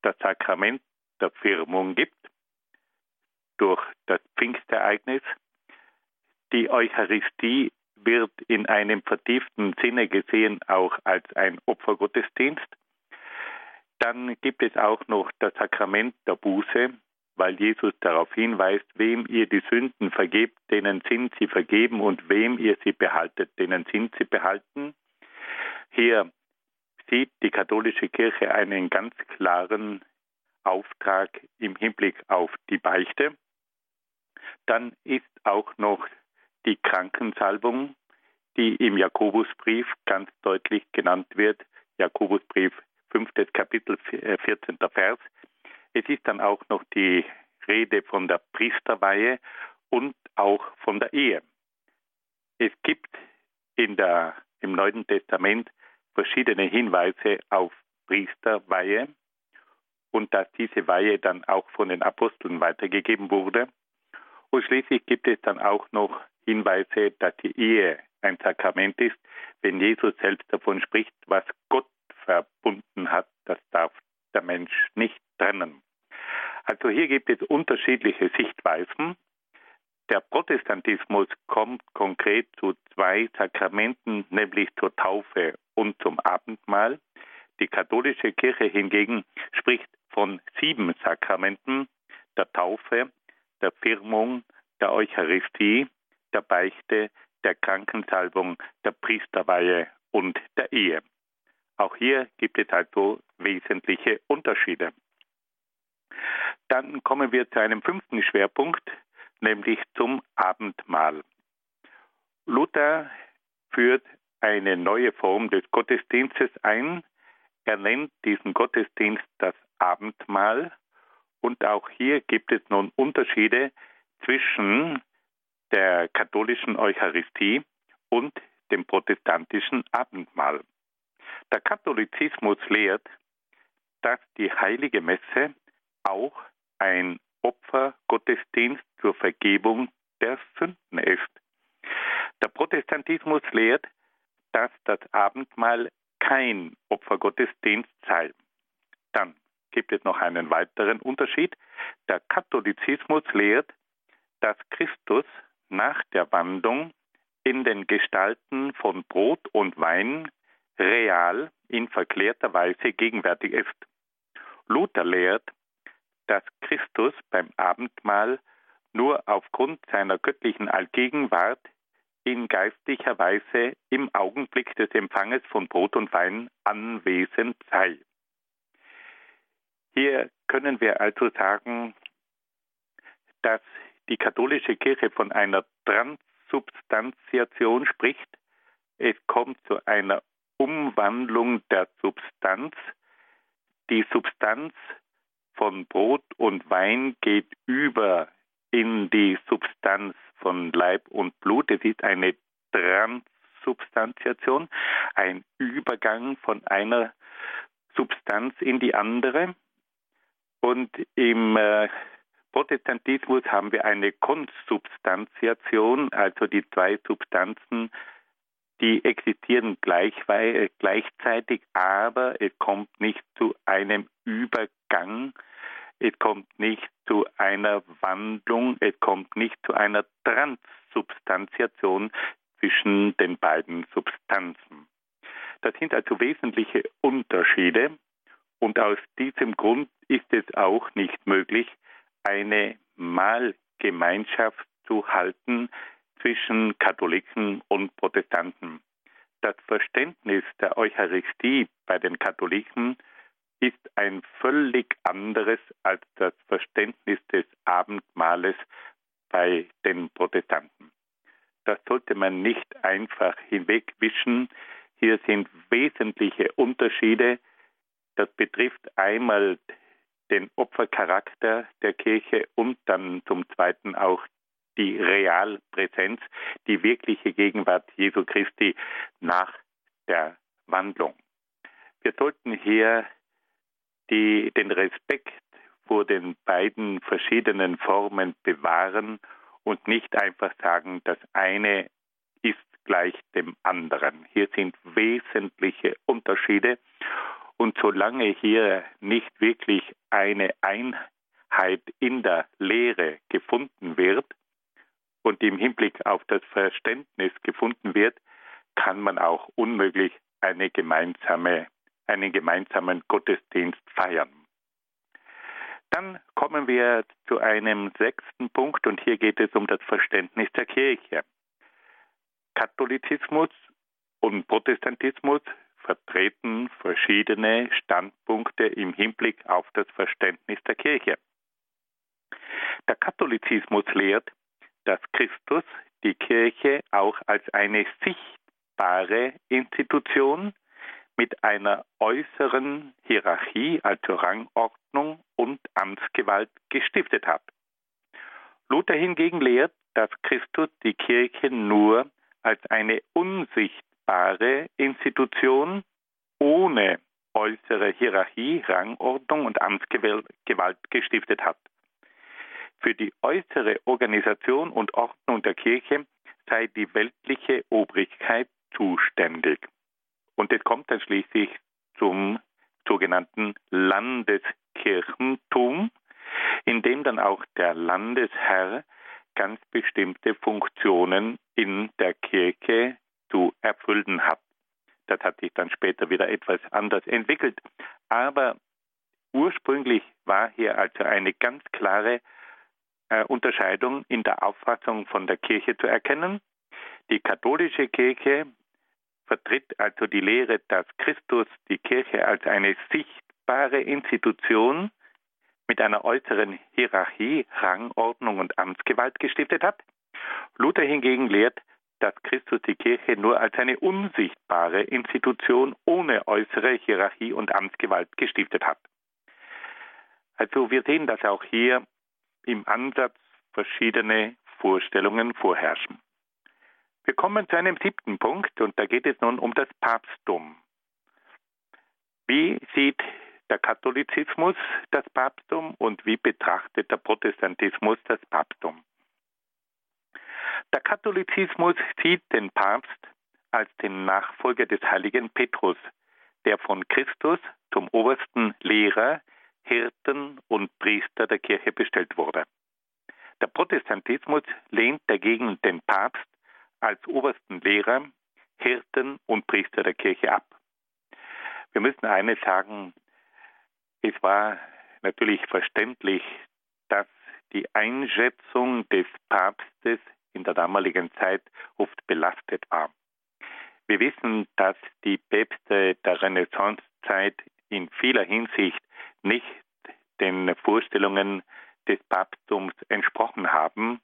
Speaker 2: das Sakrament der Firmung gibt durch das Pfingstereignis. Die Eucharistie wird in einem vertieften Sinne gesehen auch als ein Opfergottesdienst. Dann gibt es auch noch das Sakrament der Buße, weil Jesus darauf hinweist, wem ihr die Sünden vergebt, denen sind sie vergeben und wem ihr sie behaltet, denen sind sie behalten. Hier sieht die katholische Kirche einen ganz klaren Auftrag im Hinblick auf die Beichte. Dann ist auch noch die Krankensalbung, die im Jakobusbrief ganz deutlich genannt wird. Jakobusbrief, fünftes Kapitel, 14. Äh, Vers. Es ist dann auch noch die Rede von der Priesterweihe und auch von der Ehe. Es gibt in der, im Neuen Testament verschiedene Hinweise auf Priesterweihe und dass diese Weihe dann auch von den Aposteln weitergegeben wurde. Und schließlich gibt es dann auch noch Hinweise, dass die Ehe ein Sakrament ist, wenn Jesus selbst davon spricht, was Gott verbunden hat, das darf der Mensch nicht trennen. Also hier gibt es unterschiedliche Sichtweisen. Der Protestantismus kommt konkret zu zwei Sakramenten, nämlich zur Taufe und zum Abendmahl. Die katholische Kirche hingegen spricht von sieben Sakramenten, der Taufe, der Firmung, der Eucharistie, der Beichte, der Krankensalbung, der Priesterweihe und der Ehe. Auch hier gibt es also wesentliche Unterschiede. Dann kommen wir zu einem fünften Schwerpunkt, nämlich zum Abendmahl. Luther führt eine neue Form des Gottesdienstes ein. Er nennt diesen Gottesdienst das Abendmahl. Und auch hier gibt es nun Unterschiede zwischen der katholischen Eucharistie und dem protestantischen Abendmahl. Der Katholizismus lehrt, dass die heilige Messe auch ein Opfergottesdienst zur Vergebung der Sünden ist. Der Protestantismus lehrt, dass das Abendmahl kein Opfergottesdienst sei. Dann gibt es noch einen weiteren Unterschied. Der Katholizismus lehrt, dass Christus nach der Wandlung in den Gestalten von Brot und Wein real in verklärter Weise gegenwärtig ist. Luther lehrt, dass Christus beim Abendmahl nur aufgrund seiner göttlichen Allgegenwart in geistlicher Weise im Augenblick des Empfanges von Brot und Wein anwesend sei. Hier können wir also sagen, dass die katholische Kirche von einer Transsubstantiation spricht. Es kommt zu einer Umwandlung der Substanz. Die Substanz von Brot und Wein geht über in die Substanz von Leib und Blut. Es ist eine Transsubstantiation, ein Übergang von einer Substanz in die andere. Und im äh, Protestantismus haben wir eine Konsubstantiation, also die zwei Substanzen, die existieren gleich, gleichzeitig, aber es kommt nicht zu einem Übergang, es kommt nicht zu einer Wandlung, es kommt nicht zu einer Transsubstantiation zwischen den beiden Substanzen. Das sind also wesentliche Unterschiede und aus diesem Grund ist es auch nicht möglich, eine Mahlgemeinschaft zu halten zwischen Katholiken und Protestanten. Das Verständnis der Eucharistie bei den Katholiken ist ein völlig anderes als das Verständnis des Abendmahles bei den Protestanten. Das sollte man nicht einfach hinwegwischen. Hier sind wesentliche Unterschiede. Das betrifft einmal den Opfercharakter der Kirche und dann zum Zweiten auch die Realpräsenz, die wirkliche Gegenwart Jesu Christi nach der Wandlung. Wir sollten hier die, den Respekt vor den beiden verschiedenen Formen bewahren und nicht einfach sagen, das eine ist gleich dem anderen. Hier sind wesentliche Unterschiede und solange hier nicht wirklich eine Einheit in der Lehre gefunden wird und im Hinblick auf das Verständnis gefunden wird, kann man auch unmöglich eine gemeinsame, einen gemeinsamen Gottesdienst feiern. Dann kommen wir zu einem sechsten Punkt und hier geht es um das Verständnis der Kirche. Katholizismus und Protestantismus vertreten verschiedene Standpunkte im Hinblick auf das Verständnis der Kirche. Der Katholizismus lehrt, dass Christus die Kirche auch als eine sichtbare Institution mit einer äußeren Hierarchie, also Rangordnung und Amtsgewalt gestiftet hat. Luther hingegen lehrt, dass Christus die Kirche nur als eine unsichtbare Institution ohne äußere Hierarchie, Rangordnung und Amtsgewalt gestiftet hat. Für die äußere Organisation und Ordnung der Kirche sei die weltliche Obrigkeit zuständig. Und es kommt dann schließlich zum sogenannten Landeskirchentum, in dem dann auch der Landesherr ganz bestimmte Funktionen in der Kirche zu erfüllen hat. Das hat sich dann später wieder etwas anders entwickelt. Aber ursprünglich war hier also eine ganz klare Unterscheidung in der Auffassung von der Kirche zu erkennen. Die katholische Kirche vertritt also die Lehre, dass Christus die Kirche als eine sichtbare Institution mit einer äußeren Hierarchie, Rangordnung und Amtsgewalt gestiftet hat. Luther hingegen lehrt, dass Christus die Kirche nur als eine unsichtbare Institution ohne äußere Hierarchie und Amtsgewalt gestiftet hat. Also wir sehen, dass auch hier im Ansatz verschiedene Vorstellungen vorherrschen. Wir kommen zu einem siebten Punkt und da geht es nun um das Papsttum. Wie sieht der Katholizismus das Papsttum und wie betrachtet der Protestantismus das Papsttum? Der Katholizismus sieht den Papst als den Nachfolger des heiligen Petrus, der von Christus zum obersten Lehrer, Hirten und Priester der Kirche bestellt wurde. Der Protestantismus lehnt dagegen den Papst als obersten Lehrer, Hirten und Priester der Kirche ab. Wir müssen eines sagen, es war natürlich verständlich, dass die Einschätzung des Papstes in der damaligen Zeit oft belastet war. Wir wissen, dass die Päpste der Renaissancezeit in vieler Hinsicht nicht den Vorstellungen des Papsttums entsprochen haben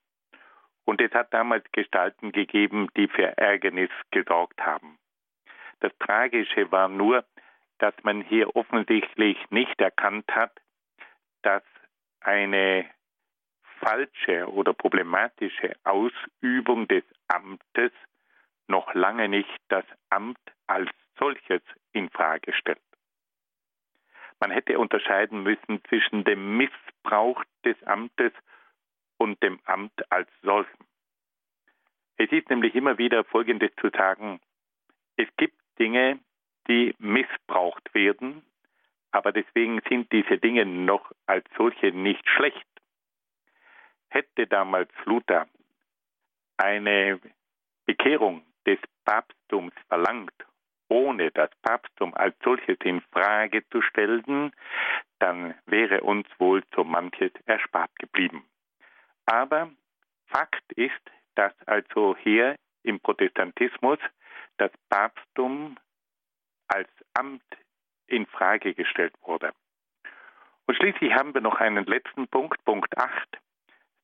Speaker 2: und es hat damals Gestalten gegeben, die für Ärgernis gesorgt haben. Das Tragische war nur, dass man hier offensichtlich nicht erkannt hat, dass eine falsche oder problematische Ausübung des Amtes noch lange nicht das Amt als solches in Frage stellt. Man hätte unterscheiden müssen zwischen dem Missbrauch des Amtes und dem Amt als solchem. Es ist nämlich immer wieder Folgendes zu sagen. Es gibt Dinge, die missbraucht werden, aber deswegen sind diese Dinge noch als solche nicht schlecht. Hätte damals Luther eine Bekehrung des Papsttums verlangt, ohne das Papsttum als solches in Frage zu stellen, dann wäre uns wohl so manches erspart geblieben. Aber Fakt ist, dass also hier im Protestantismus das Papsttum als Amt in Frage gestellt wurde. Und schließlich haben wir noch einen letzten Punkt, Punkt 8.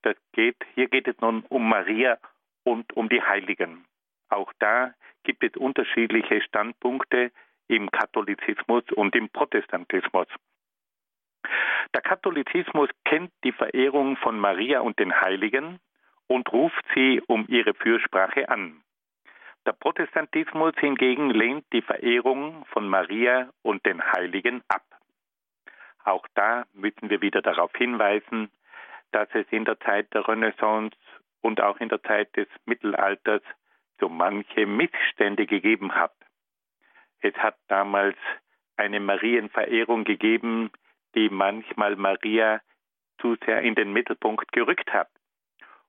Speaker 2: Das geht, hier geht es nun um Maria und um die Heiligen. Auch da gibt es unterschiedliche Standpunkte im Katholizismus und im Protestantismus. Der Katholizismus kennt die Verehrung von Maria und den Heiligen und ruft sie um ihre Fürsprache an. Der Protestantismus hingegen lehnt die Verehrung von Maria und den Heiligen ab. Auch da müssen wir wieder darauf hinweisen, dass es in der Zeit der Renaissance und auch in der Zeit des Mittelalters so manche Missstände gegeben hat. Es hat damals eine Marienverehrung gegeben, die manchmal Maria zu sehr in den Mittelpunkt gerückt hat.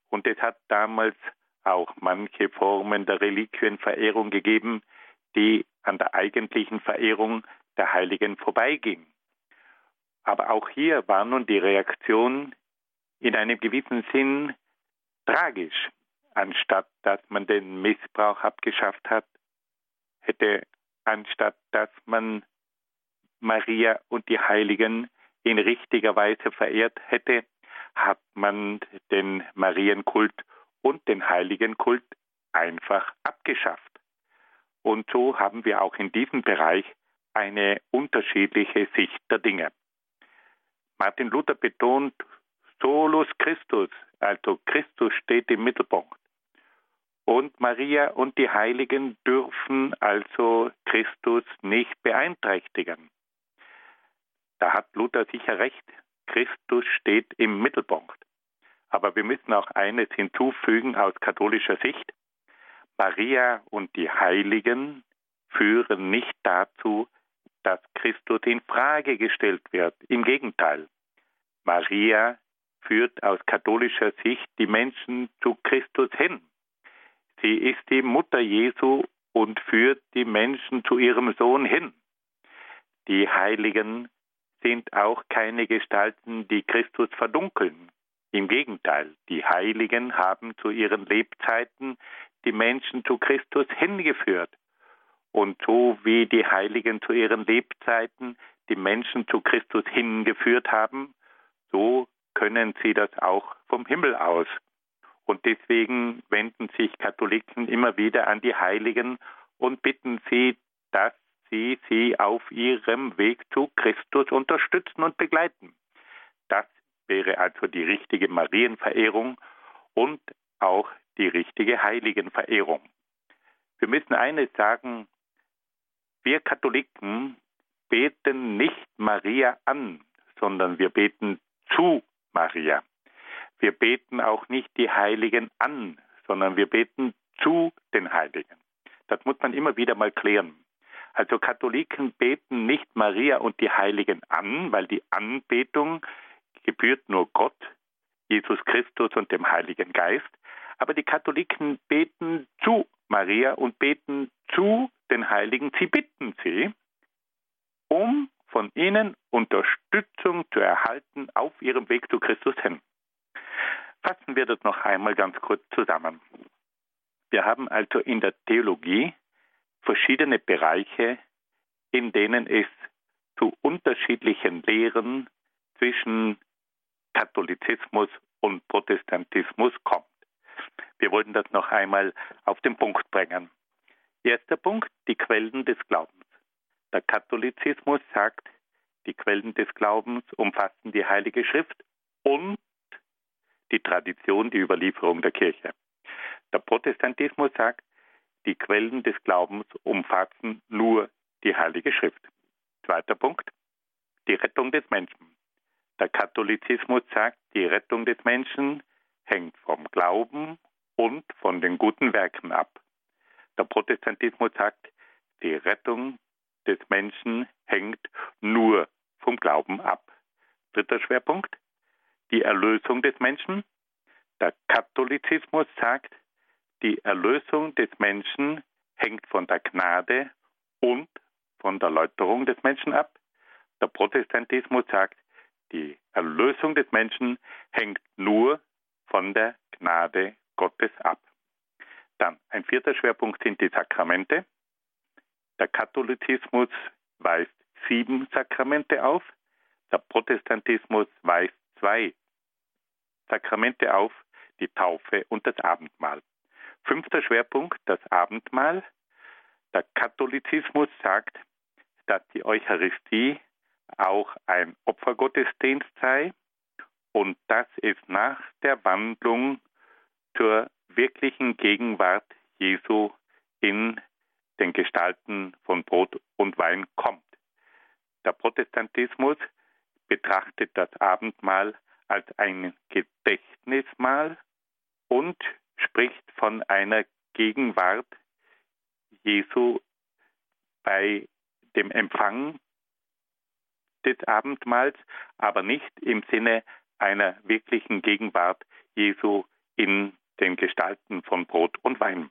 Speaker 2: Und es hat damals auch manche Formen der Reliquienverehrung gegeben, die an der eigentlichen Verehrung der Heiligen vorbeiging. Aber auch hier war nun die Reaktion in einem gewissen Sinn tragisch. Anstatt dass man den Missbrauch abgeschafft hat, hätte anstatt dass man Maria und die Heiligen in richtiger Weise verehrt hätte, hat man den Marienkult und den Heiligenkult einfach abgeschafft. Und so haben wir auch in diesem Bereich eine unterschiedliche Sicht der Dinge. Martin Luther betont solus Christus, also Christus steht im Mittelpunkt. Und Maria und die Heiligen dürfen also Christus nicht beeinträchtigen. Da hat Luther sicher recht. Christus steht im Mittelpunkt. Aber wir müssen auch eines hinzufügen aus katholischer Sicht. Maria und die Heiligen führen nicht dazu, dass Christus in Frage gestellt wird. Im Gegenteil. Maria führt aus katholischer Sicht die Menschen zu Christus hin. Sie ist die Mutter Jesu und führt die Menschen zu ihrem Sohn hin. Die Heiligen sind auch keine Gestalten, die Christus verdunkeln. Im Gegenteil, die Heiligen haben zu ihren Lebzeiten die Menschen zu Christus hingeführt. Und so wie die Heiligen zu ihren Lebzeiten die Menschen zu Christus hingeführt haben, so können sie das auch vom Himmel aus. Und deswegen wenden sich Katholiken immer wieder an die Heiligen und bitten sie, dass sie sie auf ihrem Weg zu Christus unterstützen und begleiten. Das wäre also die richtige Marienverehrung und auch die richtige Heiligenverehrung. Wir müssen eines sagen, wir Katholiken beten nicht Maria an, sondern wir beten zu Maria. Wir beten auch nicht die Heiligen an, sondern wir beten zu den Heiligen. Das muss man immer wieder mal klären. Also Katholiken beten nicht Maria und die Heiligen an, weil die Anbetung gebührt nur Gott, Jesus Christus und dem Heiligen Geist. Aber die Katholiken beten zu Maria und beten zu den Heiligen. Sie bitten sie, um von ihnen Unterstützung zu erhalten auf ihrem Weg zu Christus hin. Fassen wir das noch einmal ganz kurz zusammen. Wir haben also in der Theologie verschiedene Bereiche, in denen es zu unterschiedlichen Lehren zwischen Katholizismus und Protestantismus kommt. Wir wollten das noch einmal auf den Punkt bringen. Erster Punkt, die Quellen des Glaubens. Der Katholizismus sagt, die Quellen des Glaubens umfassen die Heilige Schrift und die Tradition, die Überlieferung der Kirche. Der Protestantismus sagt, die Quellen des Glaubens umfassen nur die Heilige Schrift. Zweiter Punkt, die Rettung des Menschen. Der Katholizismus sagt, die Rettung des Menschen hängt vom Glauben und von den guten Werken ab. Der Protestantismus sagt, die Rettung des Menschen hängt nur vom Glauben ab. Dritter Schwerpunkt, die Erlösung des Menschen. Der Katholizismus sagt, die Erlösung des Menschen hängt von der Gnade und von der Läuterung des Menschen ab. Der Protestantismus sagt, die Erlösung des Menschen hängt nur von der Gnade Gottes ab. Dann ein vierter Schwerpunkt sind die Sakramente. Der Katholizismus weist sieben Sakramente auf, der Protestantismus weist zwei Sakramente auf, die Taufe und das Abendmahl. Fünfter Schwerpunkt, das Abendmahl. Der Katholizismus sagt, dass die Eucharistie auch ein Opfergottesdienst sei und dass es nach der Wandlung zur wirklichen Gegenwart Jesu in den Gestalten von Brot und Wein kommt. Der Protestantismus betrachtet das Abendmahl als ein Gedächtnismahl und spricht von einer Gegenwart Jesu bei dem Empfang des Abendmahls, aber nicht im Sinne einer wirklichen Gegenwart Jesu in den Gestalten von Brot und Wein.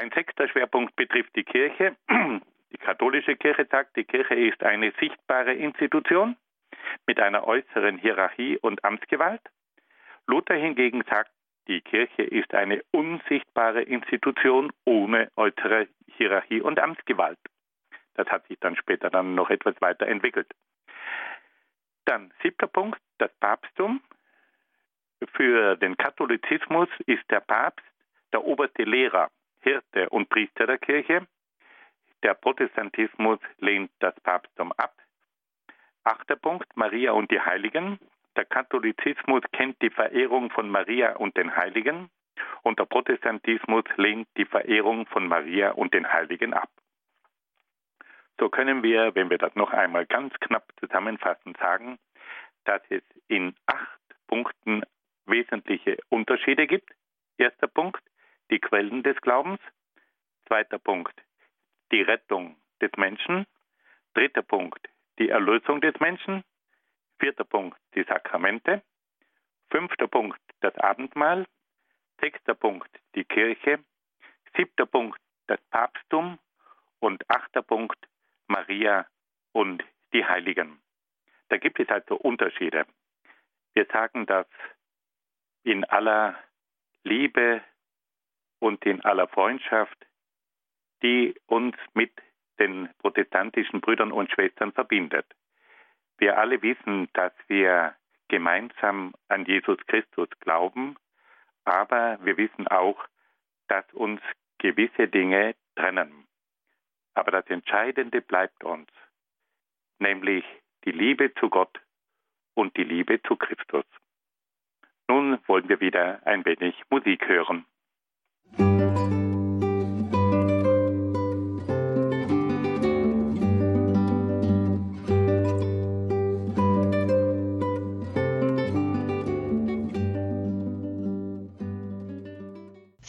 Speaker 2: Ein sechster Schwerpunkt betrifft die Kirche. Die katholische Kirche sagt, die Kirche ist eine sichtbare Institution mit einer äußeren Hierarchie und Amtsgewalt. Luther hingegen sagt, die Kirche ist eine unsichtbare Institution ohne äußere Hierarchie und Amtsgewalt. Das hat sich dann später dann noch etwas weiterentwickelt. Dann siebter Punkt, das Papsttum. Für den Katholizismus ist der Papst der oberste Lehrer, Hirte und Priester der Kirche. Der Protestantismus lehnt das Papsttum ab. Achter Punkt, Maria und die Heiligen. Der Katholizismus kennt die Verehrung von Maria und den Heiligen und der Protestantismus lehnt die Verehrung von Maria und den Heiligen ab. So können wir, wenn wir das noch einmal ganz knapp zusammenfassen, sagen, dass es in acht Punkten wesentliche Unterschiede gibt. Erster Punkt, die Quellen des Glaubens. Zweiter Punkt, die Rettung des Menschen. Dritter Punkt, die Erlösung des Menschen. Vierter Punkt, die Sakramente. Fünfter Punkt, das Abendmahl. Sechster Punkt, die Kirche. Siebter Punkt, das Papsttum. Und achter Punkt, Maria und die Heiligen. Da gibt es also Unterschiede. Wir sagen das in aller Liebe und in aller Freundschaft, die uns mit den protestantischen Brüdern und Schwestern verbindet. Wir alle wissen, dass wir gemeinsam an Jesus Christus glauben, aber wir wissen auch, dass uns gewisse Dinge trennen. Aber das Entscheidende bleibt uns, nämlich die Liebe zu Gott und die Liebe zu Christus. Nun wollen wir wieder ein wenig Musik hören.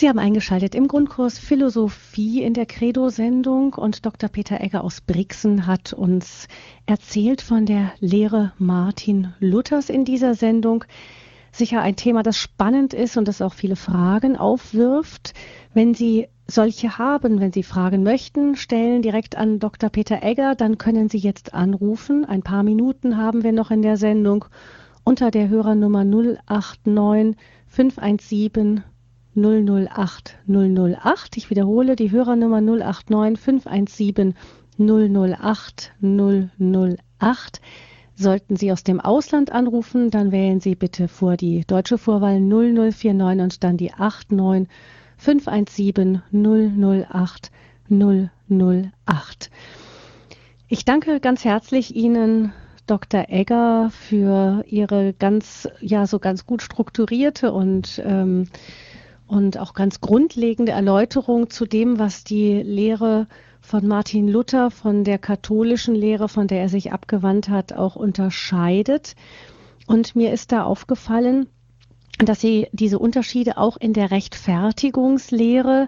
Speaker 1: Sie haben eingeschaltet im Grundkurs Philosophie in der Credo-Sendung und Dr. Peter Egger aus Brixen hat uns erzählt von der Lehre Martin Luthers in dieser Sendung. Sicher ein Thema, das spannend ist und das auch viele Fragen aufwirft. Wenn Sie solche haben, wenn Sie Fragen möchten, stellen direkt an Dr. Peter Egger, dann können Sie jetzt anrufen. Ein paar Minuten haben wir noch in der Sendung unter der Hörernummer 089 517 008 008. Ich wiederhole die Hörernummer 089 517 008 008. Sollten Sie aus dem Ausland anrufen, dann wählen Sie bitte vor die deutsche Vorwahl 0049 und dann die 89 517 008 008. Ich danke ganz herzlich Ihnen, Dr. Egger, für Ihre ganz, ja, so ganz gut strukturierte und ähm, und auch ganz grundlegende Erläuterung zu dem, was die Lehre von Martin Luther von der katholischen Lehre, von der er sich abgewandt hat, auch unterscheidet. Und mir ist da aufgefallen, dass sie diese Unterschiede auch in der Rechtfertigungslehre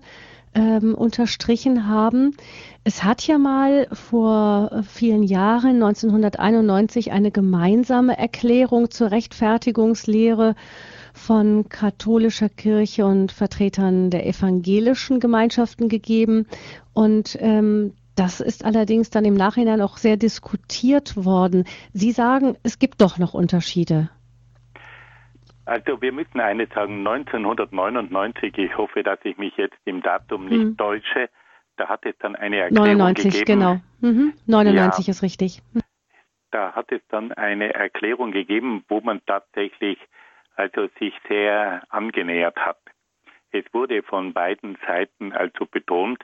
Speaker 1: ähm, unterstrichen haben. Es hat ja mal vor vielen Jahren, 1991, eine gemeinsame Erklärung zur Rechtfertigungslehre von katholischer Kirche und Vertretern der evangelischen Gemeinschaften gegeben. Und ähm, das ist allerdings dann im Nachhinein auch sehr diskutiert worden. Sie sagen, es gibt doch noch Unterschiede.
Speaker 2: Also wir müssen eines sagen, 1999, ich hoffe, dass ich mich jetzt im Datum nicht hm. täusche, da hat es dann eine Erklärung 99, gegeben.
Speaker 1: genau. Mhm. 99 ja, ist richtig.
Speaker 2: Da hat es dann eine Erklärung gegeben, wo man tatsächlich also sich sehr angenähert hat. Es wurde von beiden Seiten also betont,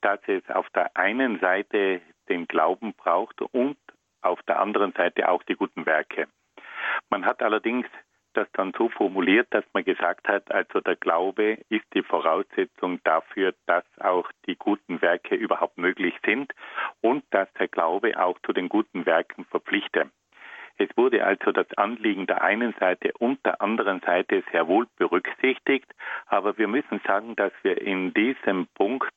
Speaker 2: dass es auf der einen Seite den Glauben braucht und auf der anderen Seite auch die guten Werke. Man hat allerdings das dann so formuliert, dass man gesagt hat, also der Glaube ist die Voraussetzung dafür, dass auch die guten Werke überhaupt möglich sind und dass der Glaube auch zu den guten Werken verpflichtet. Es wurde also das Anliegen der einen Seite und der anderen Seite sehr wohl berücksichtigt, aber wir müssen sagen, dass wir in diesem Punkt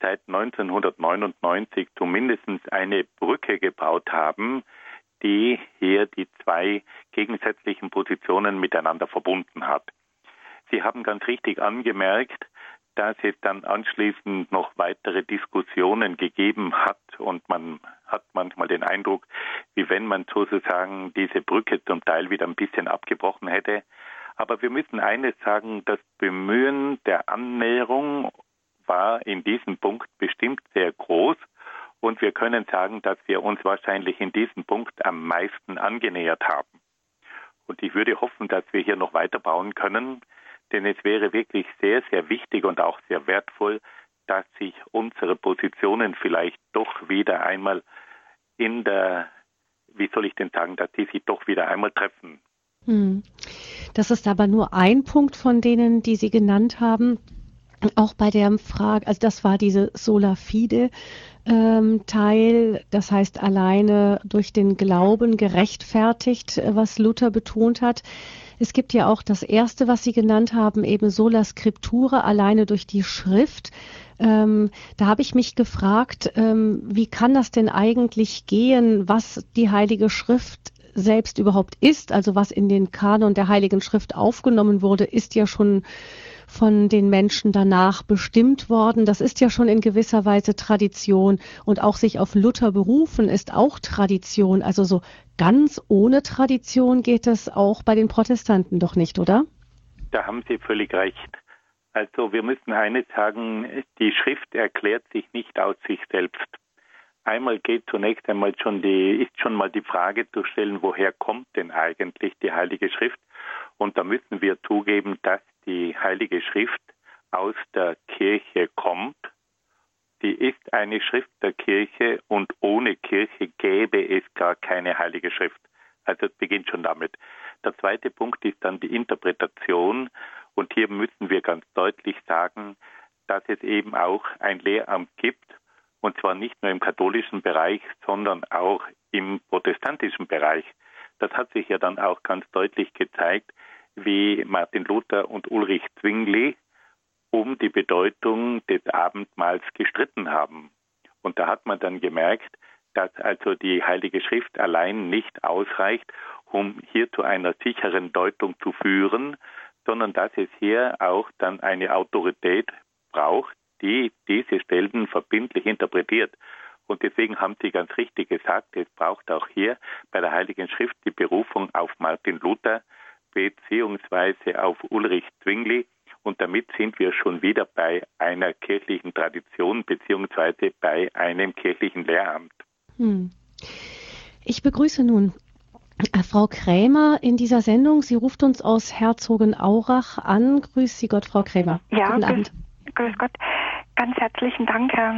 Speaker 2: seit 1999 zumindest eine Brücke gebaut haben, die hier die zwei gegensätzlichen Positionen miteinander verbunden hat. Sie haben ganz richtig angemerkt, dass es dann anschließend noch weitere Diskussionen gegeben hat und man hat manchmal den Eindruck, wie wenn man sozusagen diese Brücke zum Teil wieder ein bisschen abgebrochen hätte. Aber wir müssen eines sagen, das Bemühen der Annäherung war in diesem Punkt bestimmt sehr groß und wir können sagen, dass wir uns wahrscheinlich in diesem Punkt am meisten angenähert haben. Und ich würde hoffen, dass wir hier noch weiterbauen können, denn es wäre wirklich sehr, sehr wichtig und auch sehr wertvoll, dass sich unsere Positionen vielleicht doch wieder einmal in der, wie soll ich denn sagen, dass die sich doch wieder einmal treffen. Hm.
Speaker 1: Das ist aber nur ein Punkt von denen, die Sie genannt haben. Auch bei der Frage, also das war diese Sola Fide ähm, Teil, das heißt alleine durch den Glauben gerechtfertigt, was Luther betont hat. Es gibt ja auch das erste, was Sie genannt haben, eben Sola Scriptura, alleine durch die Schrift. Ähm, da habe ich mich gefragt, ähm, wie kann das denn eigentlich gehen, was die Heilige Schrift selbst überhaupt ist, also was in den Kanon der Heiligen Schrift aufgenommen wurde, ist ja schon von den Menschen danach bestimmt worden. Das ist ja schon in gewisser Weise Tradition und auch sich auf Luther berufen ist auch Tradition. Also so ganz ohne Tradition geht es auch bei den Protestanten doch nicht, oder?
Speaker 2: Da haben Sie völlig recht. Also wir müssen eines sagen, die Schrift erklärt sich nicht aus sich selbst. Einmal geht zunächst einmal schon die, ist schon mal die Frage zu stellen, woher kommt denn eigentlich die Heilige Schrift? Und da müssen wir zugeben, dass die Heilige Schrift aus der Kirche kommt. Sie ist eine Schrift der Kirche und ohne Kirche gäbe es gar keine Heilige Schrift. Also es beginnt schon damit. Der zweite Punkt ist dann die Interpretation. Und hier müssen wir ganz deutlich sagen, dass es eben auch ein Lehramt gibt, und zwar nicht nur im katholischen Bereich, sondern auch im protestantischen Bereich. Das hat sich ja dann auch ganz deutlich gezeigt, wie Martin Luther und Ulrich Zwingli um die Bedeutung des Abendmahls gestritten haben. Und da hat man dann gemerkt, dass also die Heilige Schrift allein nicht ausreicht, um hier zu einer sicheren Deutung zu führen, sondern dass es hier auch dann eine Autorität braucht, die diese Stellen verbindlich interpretiert. Und deswegen haben Sie ganz richtig gesagt, es braucht auch hier bei der Heiligen Schrift die Berufung auf Martin Luther, beziehungsweise auf Ulrich Zwingli. Und damit sind wir schon wieder bei einer kirchlichen Tradition beziehungsweise bei einem kirchlichen Lehramt. Hm.
Speaker 1: Ich begrüße nun äh, Frau Krämer in dieser Sendung. Sie ruft uns aus Herzogenaurach an. Grüß Sie Gott, Frau Krämer.
Speaker 3: Ja, Guten Abend. Grüß, grüß Gott. Ganz herzlichen Dank, Herr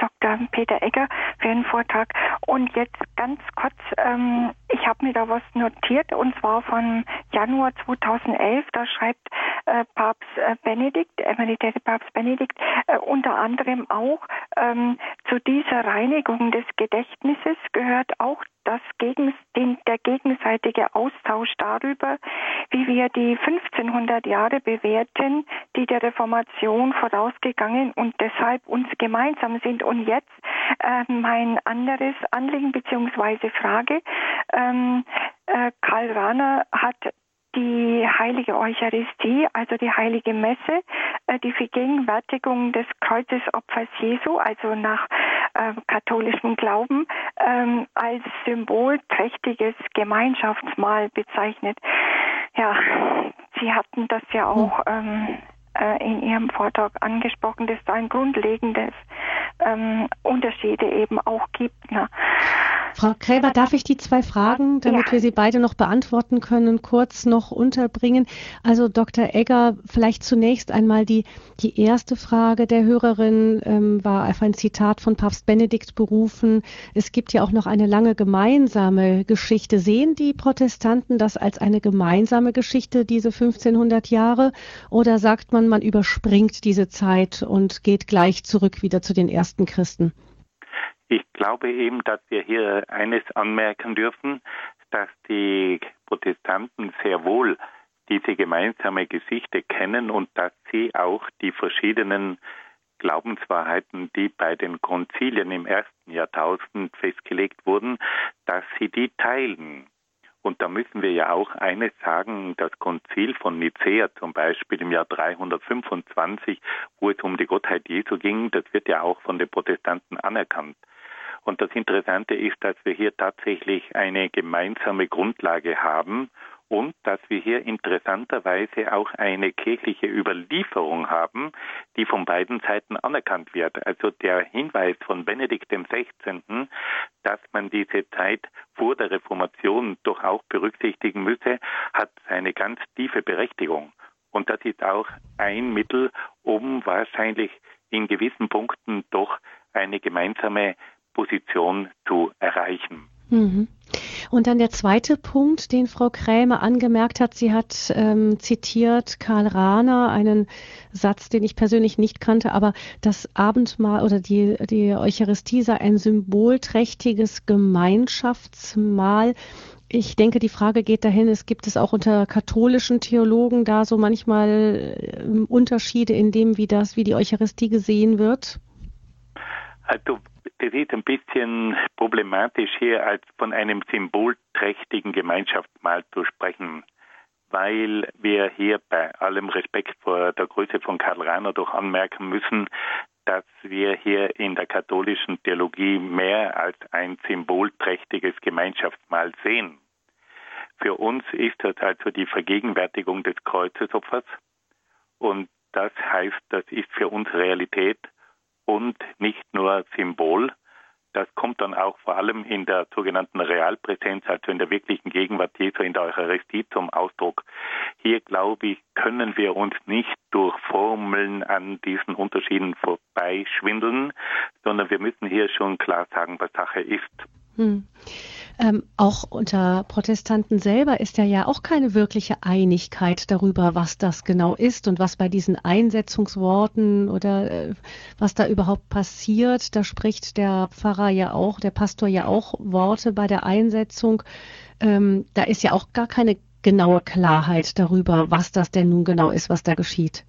Speaker 3: Dr. Peter Egger für den Vortrag. Und jetzt ganz kurz, ähm, ich habe mir da was notiert und zwar von Januar 2011. Da schreibt äh, Papst äh, Benedikt, emeritierte Papst Benedikt, äh, unter anderem auch ähm, zu dieser Reinigung des Gedächtnisses gehört auch das gegen, den, der gegenseitige Austausch darüber, wie wir die 1500 Jahre bewerten, die der Reformation vorausgegangen und deshalb uns gemeinsam sind. Und jetzt äh, mein anderes Anliegen bzw. Frage. Ähm, äh, Karl Rahner hat die heilige Eucharistie, also die heilige Messe, äh, die Vergegenwärtigung des Kreuzesopfers Jesu, also nach äh, katholischem Glauben, ähm, als symbolträchtiges Gemeinschaftsmahl bezeichnet. Ja, Sie hatten das ja auch ähm, äh, in Ihrem Vortrag angesprochen, dass da ein grundlegendes ähm, Unterschiede eben auch gibt. Ne?
Speaker 1: Frau Kräber, darf ich die zwei Fragen, damit ja. wir sie beide noch beantworten können, kurz noch unterbringen? Also Dr. Egger, vielleicht zunächst einmal die, die erste Frage der Hörerin ähm, war auf ein Zitat von Papst Benedikt berufen. Es gibt ja auch noch eine lange gemeinsame Geschichte. Sehen die Protestanten das als eine gemeinsame Geschichte, diese 1500 Jahre? Oder sagt man, man überspringt diese Zeit und geht gleich zurück wieder zu den ersten Christen?
Speaker 2: Ich glaube eben, dass wir hier eines anmerken dürfen, dass die Protestanten sehr wohl diese gemeinsame Geschichte kennen und dass sie auch die verschiedenen Glaubenswahrheiten, die bei den Konzilien im ersten Jahrtausend festgelegt wurden, dass sie die teilen. Und da müssen wir ja auch eines sagen, das Konzil von Nicea zum Beispiel im Jahr 325, wo es um die Gottheit Jesu ging, das wird ja auch von den Protestanten anerkannt. Und das Interessante ist, dass wir hier tatsächlich eine gemeinsame Grundlage haben und dass wir hier interessanterweise auch eine kirchliche Überlieferung haben, die von beiden Seiten anerkannt wird. Also der Hinweis von Benedikt XVI., dass man diese Zeit vor der Reformation doch auch berücksichtigen müsse, hat eine ganz tiefe Berechtigung. Und das ist auch ein Mittel, um wahrscheinlich in gewissen Punkten doch eine gemeinsame Position zu erreichen.
Speaker 1: Mhm. Und dann der zweite Punkt, den Frau Krämer angemerkt hat. Sie hat ähm, zitiert Karl Rahner, einen Satz, den ich persönlich nicht kannte, aber das Abendmahl oder die, die Eucharistie sei ein symbolträchtiges Gemeinschaftsmahl. Ich denke, die Frage geht dahin, es gibt es auch unter katholischen Theologen da so manchmal äh, Unterschiede in dem, wie das, wie die Eucharistie gesehen wird?
Speaker 2: Also das ist ein bisschen problematisch hier als von einem symbolträchtigen Gemeinschaftsmahl zu sprechen, weil wir hier bei allem Respekt vor der Größe von Karl Rahner doch anmerken müssen, dass wir hier in der katholischen Theologie mehr als ein symbolträchtiges Gemeinschaftsmahl sehen. Für uns ist das also die Vergegenwärtigung des Kreuzesopfers und das heißt, das ist für uns Realität und nicht nur Symbol. Das kommt dann auch vor allem in der sogenannten Realpräsenz, also in der wirklichen Gegenwart Jesu in der Eucharistie zum Ausdruck. Hier, glaube ich, können wir uns nicht durch Formeln an diesen Unterschieden vorbeischwindeln, sondern wir müssen hier schon klar sagen, was Sache ist. Hm.
Speaker 1: Ähm, auch unter Protestanten selber ist ja ja auch keine wirkliche Einigkeit darüber, was das genau ist und was bei diesen Einsetzungsworten oder äh, was da überhaupt passiert. Da spricht der Pfarrer ja auch, der Pastor ja auch Worte bei der Einsetzung. Ähm, da ist ja auch gar keine genaue Klarheit darüber, was das denn nun genau ist, was da geschieht.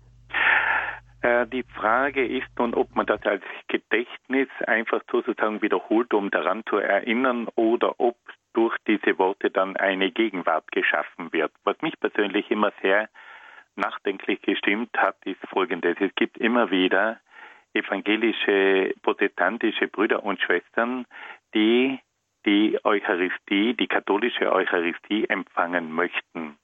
Speaker 2: Äh, die Frage ist nun, ob man das als Gedächtnis einfach sozusagen wiederholt, um daran zu erinnern, oder ob durch diese Worte dann eine Gegenwart geschaffen wird. Was mich persönlich immer sehr nachdenklich gestimmt hat, ist Folgendes. Es gibt immer wieder evangelische, protestantische Brüder und Schwestern, die die Eucharistie, die katholische Eucharistie empfangen möchten.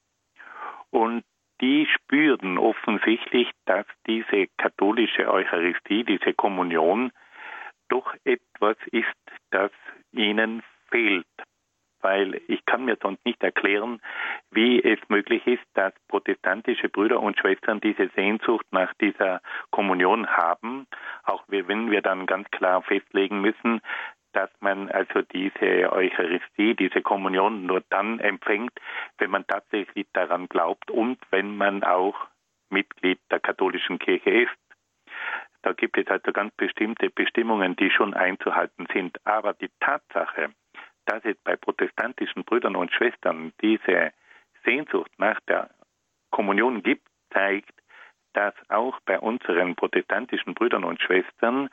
Speaker 2: Und die spürten offensichtlich, dass diese katholische Eucharistie, diese Kommunion, doch etwas ist, das ihnen fehlt. Weil ich kann mir sonst nicht erklären, wie es möglich ist, dass protestantische Brüder und Schwestern diese Sehnsucht nach dieser Kommunion haben, auch wenn wir dann ganz klar festlegen müssen, dass man also diese Eucharistie, diese Kommunion nur dann empfängt, wenn man tatsächlich daran glaubt und wenn man auch Mitglied der katholischen Kirche ist. Da gibt es also ganz bestimmte Bestimmungen, die schon einzuhalten sind. Aber die Tatsache, dass es bei protestantischen Brüdern und Schwestern diese Sehnsucht nach der Kommunion gibt, zeigt, dass auch bei unseren protestantischen Brüdern und Schwestern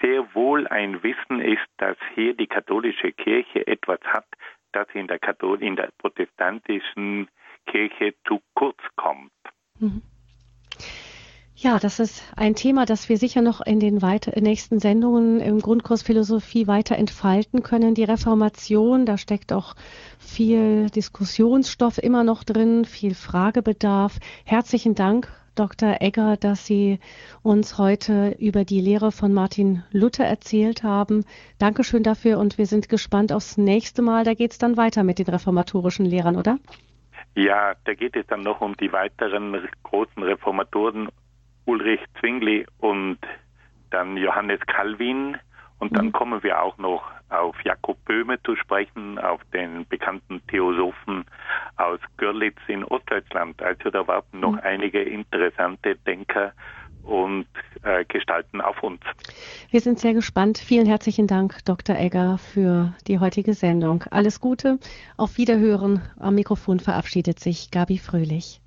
Speaker 2: sehr wohl ein Wissen ist, dass hier die katholische Kirche etwas hat, das in der, Kathol in der protestantischen Kirche zu kurz kommt. Mhm.
Speaker 1: Ja, das ist ein Thema, das wir sicher noch in den nächsten Sendungen im Grundkurs Philosophie weiter entfalten können. Die Reformation, da steckt auch viel Diskussionsstoff immer noch drin, viel Fragebedarf. Herzlichen Dank Dr. Egger, dass Sie uns heute über die Lehre von Martin Luther erzählt haben. Dankeschön dafür und wir sind gespannt aufs nächste Mal. Da geht es dann weiter mit den reformatorischen Lehrern, oder?
Speaker 2: Ja, da geht es dann noch um die weiteren großen Reformatoren Ulrich Zwingli und dann Johannes Calvin. Und dann mhm. kommen wir auch noch auf Jakob Böhme zu sprechen, auf den bekannten Theosophen aus Görlitz in Ostdeutschland. Also da warten noch mhm. einige interessante Denker und äh, gestalten auf uns.
Speaker 1: Wir sind sehr gespannt. Vielen herzlichen Dank, Dr. Egger, für die heutige Sendung. Alles Gute, auf Wiederhören. Am Mikrofon verabschiedet sich Gabi Fröhlich.